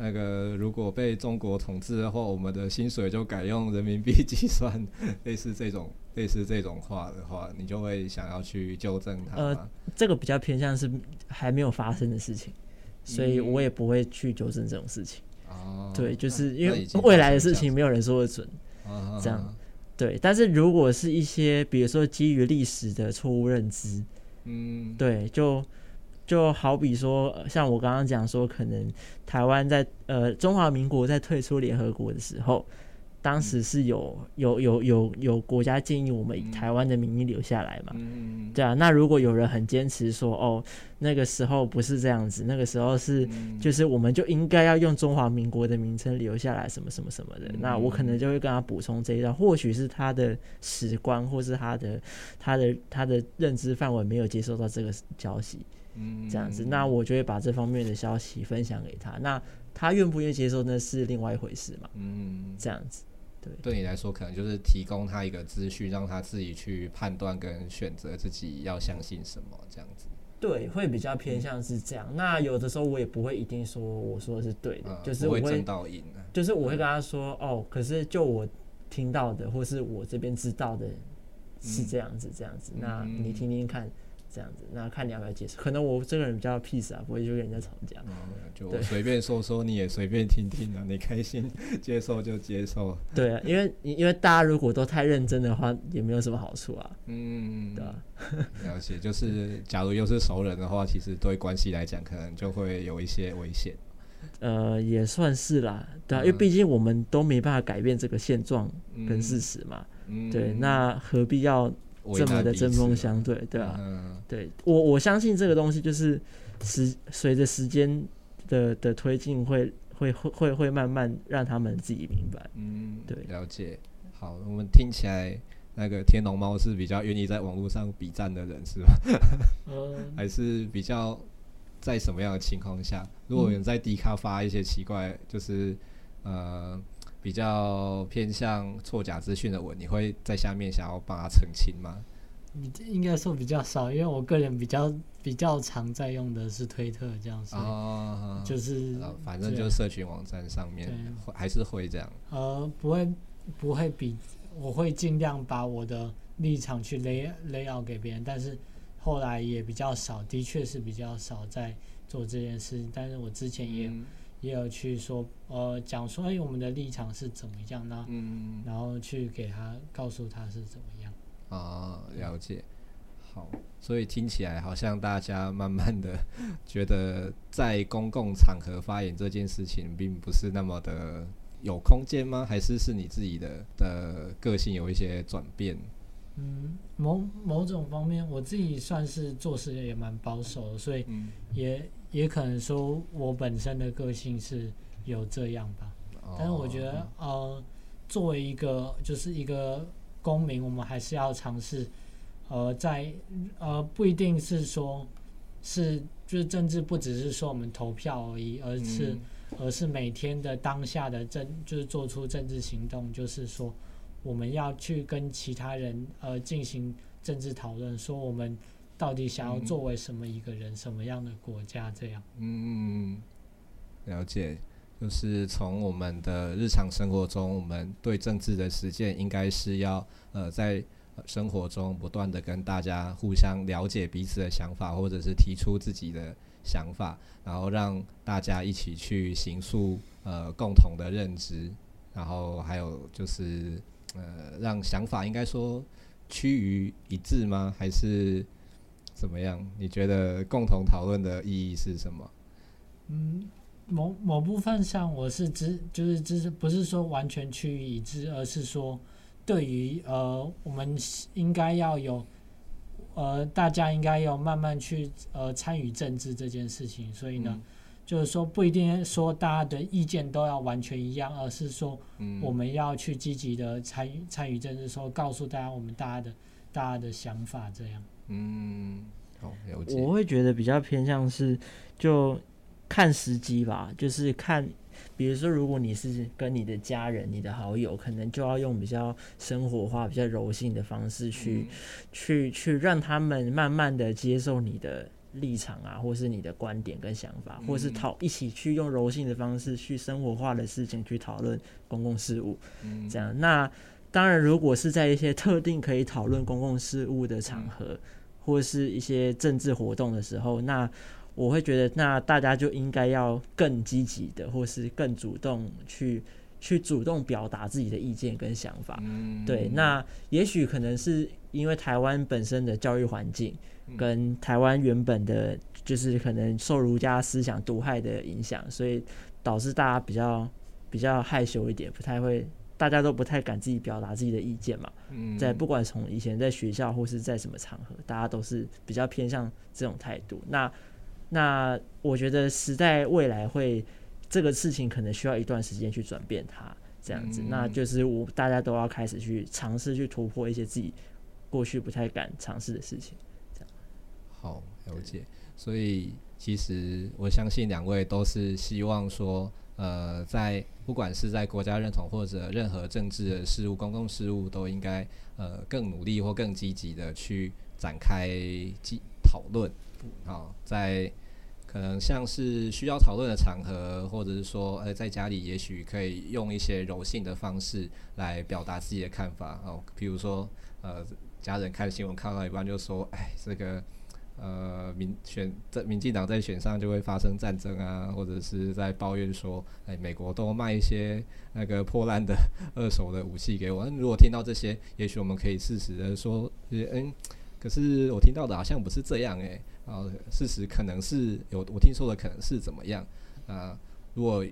那个如果被中国统治的话，我们的薪水就改用人民币计算，<laughs> 类似这种类似这种话的话，你就会想要去纠正它。呃，这个比较偏向是还没有发生的事情，所以我也不会去纠正这种事情。哦、嗯，对，就是因为未来的事情没有人说得准，这样。对，但是如果是一些比如说基于历史的错误认知，嗯，对，就。就好比说，像我刚刚讲说，可能台湾在呃中华民国在退出联合国的时候，当时是有有有有有国家建议我们以台湾的名义留下来嘛？对啊。那如果有人很坚持说，哦，那个时候不是这样子，那个时候是就是我们就应该要用中华民国的名称留下来，什么什么什么的。那我可能就会跟他补充这一段，或许是他的史观，或是他的他的他的认知范围没有接收到这个消息。这样子，那我就会把这方面的消息分享给他。那他愿不愿意接受，那是另外一回事嘛。嗯，这样子，对，对你来说，可能就是提供他一个资讯，让他自己去判断跟选择自己要相信什么，这样子。对，会比较偏向是这样。嗯、那有的时候我也不会一定说我说的是对的，嗯、就是我会，会到赢就是我会跟他说，嗯、哦，可是就我听到的，或是我这边知道的，是这样子，这样子。嗯、那你听听看。这样子，那看你要不要接受。可能我这个人比较 peace 啊，不会就跟人家吵架。嗯，就随便说说，你也随便听听啊，你开心接受就接受。<laughs> 对啊，因为因为大家如果都太认真的话，也没有什么好处啊。嗯，对啊。<laughs> 了解，就是假如又是熟人的话，其实对关系来讲，可能就会有一些危险。呃，也算是啦，对啊，因为毕竟我们都没办法改变这个现状跟事实嘛。嗯，对，那何必要？这么的针锋相对，对啊，嗯、对我我相信这个东西就是时随着时间的的推进，会会会会会慢慢让他们自己明白。嗯，对，了解。好，我们听起来那个天龙猫是比较愿意在网络上比战的人，是吧？嗯，还是比较在什么样的情况下，如果有人在 D 卡发一些奇怪，就是呃。比较偏向错假资讯的文，你会在下面想要帮他澄清吗？你应该说比较少，因为我个人比较比较常在用的是推特这样子，哦、就是反正就是社群网站上面还是会这样。呃，不会不会比，我会尽量把我的立场去 lay lay out 给别人，但是后来也比较少，的确是比较少在做这件事。但是我之前也。嗯也有去说，呃，讲说，哎，我们的立场是怎么样呢？嗯，然后去给他告诉他是怎么样。啊，了解。好，所以听起来好像大家慢慢的觉得，在公共场合发言这件事情，并不是那么的有空间吗？还是是你自己的的个性有一些转变？嗯，某某种方面，我自己算是做事也蛮保守的，所以也。嗯也可能说我本身的个性是有这样吧，但是我觉得呃，作为一个就是一个公民，我们还是要尝试呃，在呃不一定是说，是就是政治不只是说我们投票而已，而是而是每天的当下的政就是做出政治行动，就是说我们要去跟其他人呃进行政治讨论，说我们到底想要作为什么一个人，嗯、什么样的国家这样。嗯，了解，就是从我们的日常生活中，我们对政治的实践，应该是要呃在生活中不断的跟大家互相了解彼此的想法，或者是提出自己的想法，然后让大家一起去形塑呃共同的认知，然后还有就是。呃，让想法应该说趋于一致吗？还是怎么样？你觉得共同讨论的意义是什么？嗯，某某部分上我是支，就是支持，不是说完全趋于一致，而是说对于呃，我们应该要有呃，大家应该要慢慢去呃参与政治这件事情。所以呢。嗯就是说，不一定说大家的意见都要完全一样，而是说，我们要去积极的参与参与政治，说告诉大家我们大家的大家的想法，这样。嗯，好，了解。我会觉得比较偏向是，就看时机吧，就是看，比如说，如果你是跟你的家人、你的好友，可能就要用比较生活化、比较柔性的方式去，嗯、去，去让他们慢慢的接受你的。立场啊，或是你的观点跟想法，或是讨一起去用柔性的方式去生活化的事情去讨论公共事务，这样。那当然，如果是在一些特定可以讨论公共事务的场合，或是一些政治活动的时候，那我会觉得，那大家就应该要更积极的，或是更主动去去主动表达自己的意见跟想法。对，那也许可能是因为台湾本身的教育环境。跟台湾原本的，就是可能受儒家思想毒害的影响，所以导致大家比较比较害羞一点，不太会，大家都不太敢自己表达自己的意见嘛。嗯，在不管从以前在学校或是在什么场合，大家都是比较偏向这种态度。那那我觉得时代未来会这个事情可能需要一段时间去转变它，这样子，那就是我大家都要开始去尝试去突破一些自己过去不太敢尝试的事情。这样好，了解。所以其实我相信两位都是希望说，呃，在不管是在国家认同或者任何政治的事务、公共事务，都应该呃更努力或更积极的去展开讨论。好，在可能像是需要讨论的场合，或者是说，呃，在家里也许可以用一些柔性的方式来表达自己的看法。哦，比如说，呃，家人看新闻看到一半就说，哎，这个。呃，民选在民进党在选上就会发生战争啊，或者是在抱怨说，哎，美国都卖一些那个破烂的二手的武器给我。那如果听到这些，也许我们可以适时的说，嗯，可是我听到的好像不是这样诶、欸。啊，事实可能是有我听说的可能是怎么样啊？如果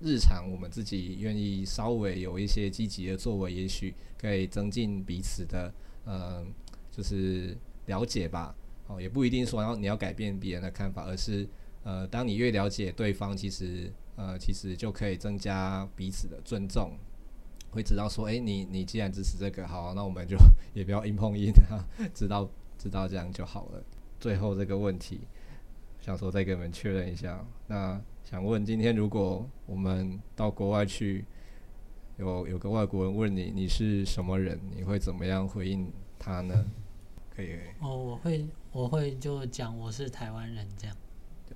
日常我们自己愿意稍微有一些积极的作为，也许可以增进彼此的呃，就是了解吧。哦，也不一定说要你要改变别人的看法，而是呃，当你越了解对方，其实呃，其实就可以增加彼此的尊重，会知道说，诶，你你既然支持这个，好，那我们就也不要硬碰硬啊，<laughs> 知道知道这样就好了。最后这个问题，想说再给你们确认一下，那想问今天如果我们到国外去，有有个外国人问你你是什么人，你会怎么样回应他呢？可以，可以。哦，我会。我会就讲我是台湾人这样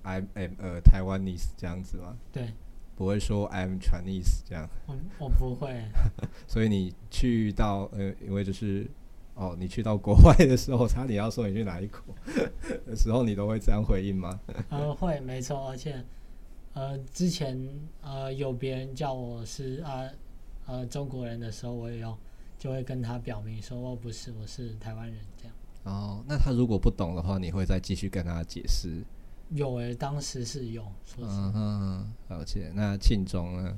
，I am a Taiwanese 这样子吗？对，不会说 I am Chinese 这样。我我不会。<laughs> 所以你去到呃，因为就是哦，你去到国外的时候，差点要说你去哪一国 <laughs> 的时候，你都会这样回应吗？呃，会，没错，而且呃，之前呃有别人叫我是啊呃，呃中国人的时候，我也有就会跟他表明说我不是，我是台湾人这样。哦，那他如果不懂的话，你会再继续跟他解释？有诶、欸，当时是有。说嗯哼，而且那庆中呢？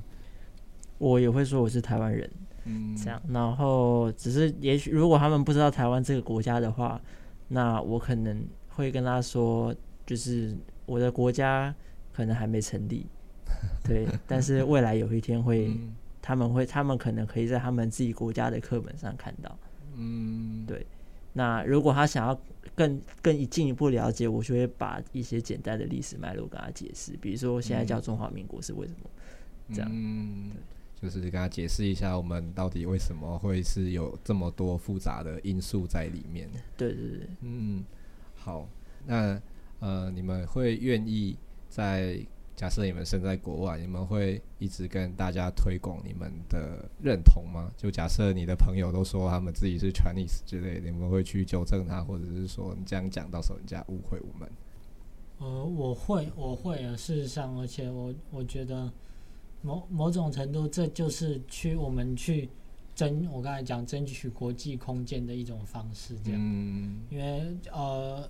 我也会说我是台湾人，嗯，这样。然后只是也许如果他们不知道台湾这个国家的话，那我可能会跟他说，就是我的国家可能还没成立，<laughs> 对，但是未来有一天会，嗯、他们会，他们可能可以在他们自己国家的课本上看到，嗯，对。那如果他想要更更进一步了解，我就会把一些简单的历史脉络跟他解释，比如说现在叫中华民国是为什么，这样。嗯，就是跟他解释一下，我们到底为什么会是有这么多复杂的因素在里面。对对对，嗯，好，那呃，你们会愿意在假设你们身在国外，你们会一直跟大家推广你们的认同吗？就假设你的朋友都说他们自己是 Chinese 之类的，你们会去纠正他，或者是说你这样讲，到时候人家误会我们？呃，我会，我会啊。事实上，而且我我觉得某某种程度，这就是去我们去争，我刚才讲争取国际空间的一种方式，这样。嗯。因为呃。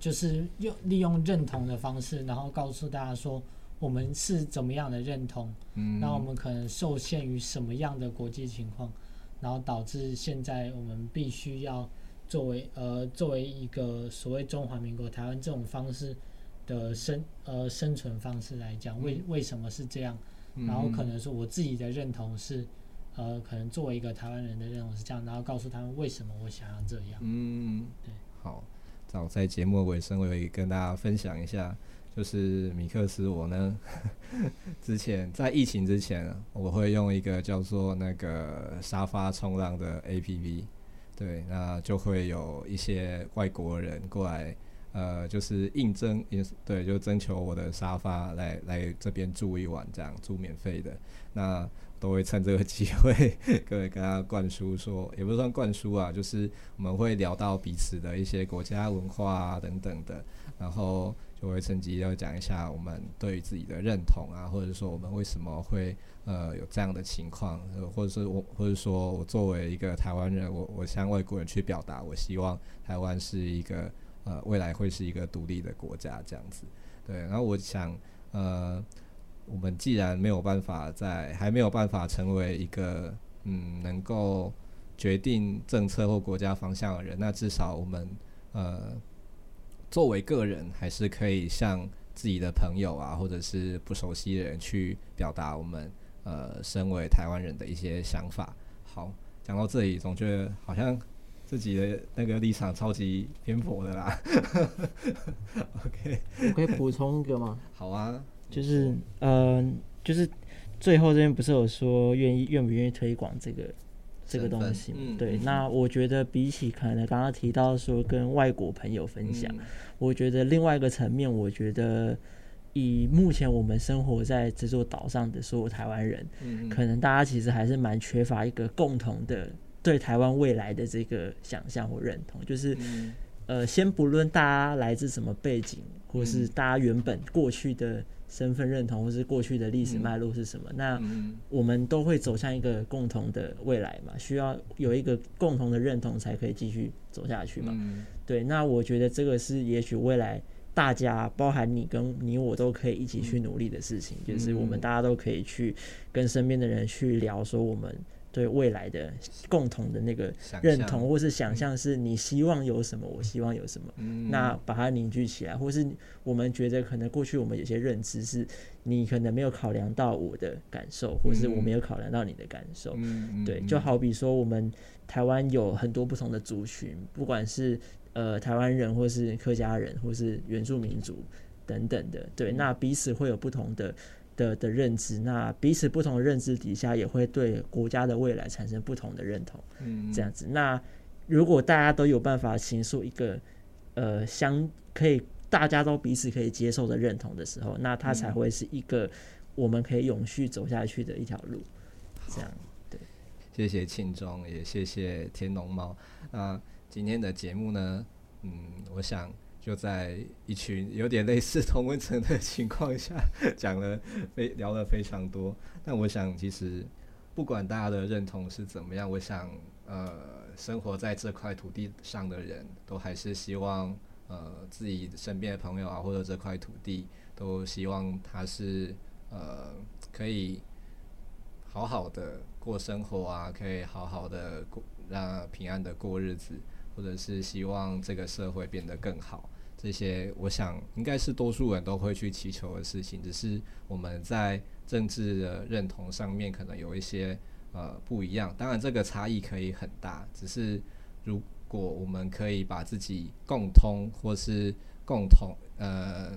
就是用利用认同的方式，然后告诉大家说我们是怎么样的认同，嗯，那我们可能受限于什么样的国际情况，然后导致现在我们必须要作为呃作为一个所谓中华民国台湾这种方式的生呃生存方式来讲，为为什么是这样？然后可能说我自己的认同是呃可能作为一个台湾人的认同是这样，然后告诉他们为什么我想要这样。嗯，对，好。早在节目尾声，我也跟大家分享一下，就是米克斯我呢，之前在疫情之前，我会用一个叫做那个沙发冲浪的 APP，对，那就会有一些外国人过来，呃，就是应征，也对，就征求我的沙发来来这边住一晚，这样住免费的，那。都会趁这个机会，<laughs> 各位跟他灌输说，也不算灌输啊，就是我们会聊到彼此的一些国家文化啊等等的，然后就会趁机要讲一下我们对于自己的认同啊，或者说我们为什么会呃有这样的情况，或者是我或者说我作为一个台湾人，我我向外国人去表达，我希望台湾是一个呃未来会是一个独立的国家这样子，对，然后我想呃。我们既然没有办法在还没有办法成为一个嗯能够决定政策或国家方向的人，那至少我们呃作为个人还是可以向自己的朋友啊，或者是不熟悉的人去表达我们呃身为台湾人的一些想法。好，讲到这里，总觉得好像自己的那个立场超级偏颇的啦。OK，<laughs> 我可以补充一个吗？好啊。就是，嗯、呃，就是最后这边不是有说愿意愿不愿意推广这个这个东西？嗯、对，嗯、那我觉得比起可能刚刚提到说跟外国朋友分享，嗯、我觉得另外一个层面，我觉得以目前我们生活在这座岛上的所有台湾人，嗯、可能大家其实还是蛮缺乏一个共同的对台湾未来的这个想象或认同，就是，嗯、呃，先不论大家来自什么背景，或是大家原本过去的。身份认同，或是过去的历史脉络是什么？嗯、那我们都会走向一个共同的未来嘛？需要有一个共同的认同，才可以继续走下去嘛？嗯、对。那我觉得这个是也许未来大家，包含你跟你我，都可以一起去努力的事情，嗯、就是我们大家都可以去跟身边的人去聊，说我们。对未来的共同的那个认同，或是想象，是你希望有什么，我希望有什么，那把它凝聚起来，或是我们觉得可能过去我们有些认知是，你可能没有考量到我的感受，或是我没有考量到你的感受。对，就好比说我们台湾有很多不同的族群，不管是呃台湾人，或是客家人，或是原住民族等等的，对，那彼此会有不同的。的的认知，那彼此不同的认知底下，也会对国家的未来产生不同的认同。嗯，这样子。那如果大家都有办法形塑一个呃相可以大家都彼此可以接受的认同的时候，那它才会是一个我们可以永续走下去的一条路。这样，对。谢谢庆忠，也谢谢天龙猫。那今天的节目呢，嗯，我想。就在一群有点类似同温层的情况下，<laughs> 讲了非聊了非常多。但我想，其实不管大家的认同是怎么样，我想，呃，生活在这块土地上的人都还是希望，呃，自己身边的朋友啊，或者这块土地，都希望他是呃，可以好好的过生活啊，可以好好的过，让平安的过日子。或者是希望这个社会变得更好，这些我想应该是多数人都会去祈求的事情。只是我们在政治的认同上面可能有一些呃不一样。当然，这个差异可以很大。只是如果我们可以把自己共通或是共同呃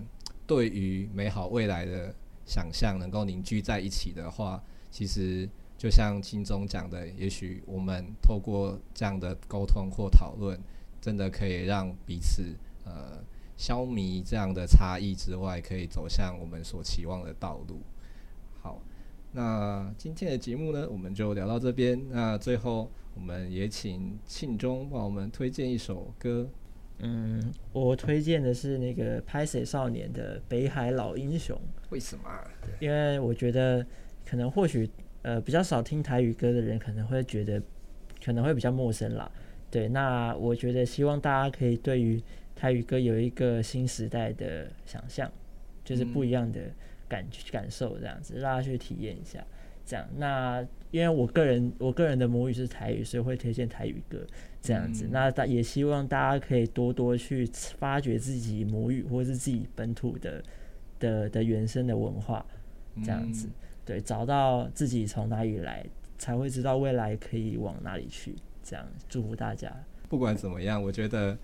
对于美好未来的想象能够凝聚在一起的话，其实就像金钟讲的，也许我们透过这样的沟通或讨论，真的可以让彼此呃消弭这样的差异之外，可以走向我们所期望的道路。好，那今天的节目呢，我们就聊到这边。那最后，我们也请庆忠帮我们推荐一首歌。嗯，我推荐的是那个拍谢少年的《北海老英雄》。为什么？因为我觉得可能或许呃比较少听台语歌的人可能会觉得可能会比较陌生啦。对，那我觉得希望大家可以对于台语歌有一个新时代的想象，就是不一样的感、嗯、感受这样子，让大家去体验一下。这样，那因为我个人我个人的母语是台语，所以会推荐台语歌这样子。嗯、那大也希望大家可以多多去发掘自己母语或是自己本土的的的原生的文化，这样子，嗯、对，找到自己从哪里来，才会知道未来可以往哪里去。这样，祝福大家。不管怎么样，我觉得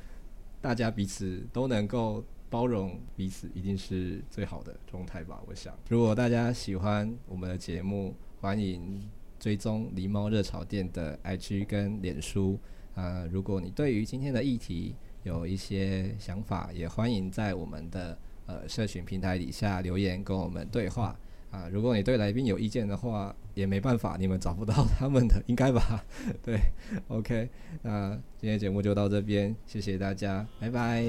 大家彼此都能够包容彼此，一定是最好的状态吧。我想，如果大家喜欢我们的节目，欢迎追踪狸猫热炒店的 IG 跟脸书。呃，如果你对于今天的议题有一些想法，也欢迎在我们的呃社群平台底下留言跟我们对话。啊如果你对来宾有意见的话也没办法你们找不到他们的应该吧？<laughs> 对 ok 那今天节目就到这边谢谢大家拜拜。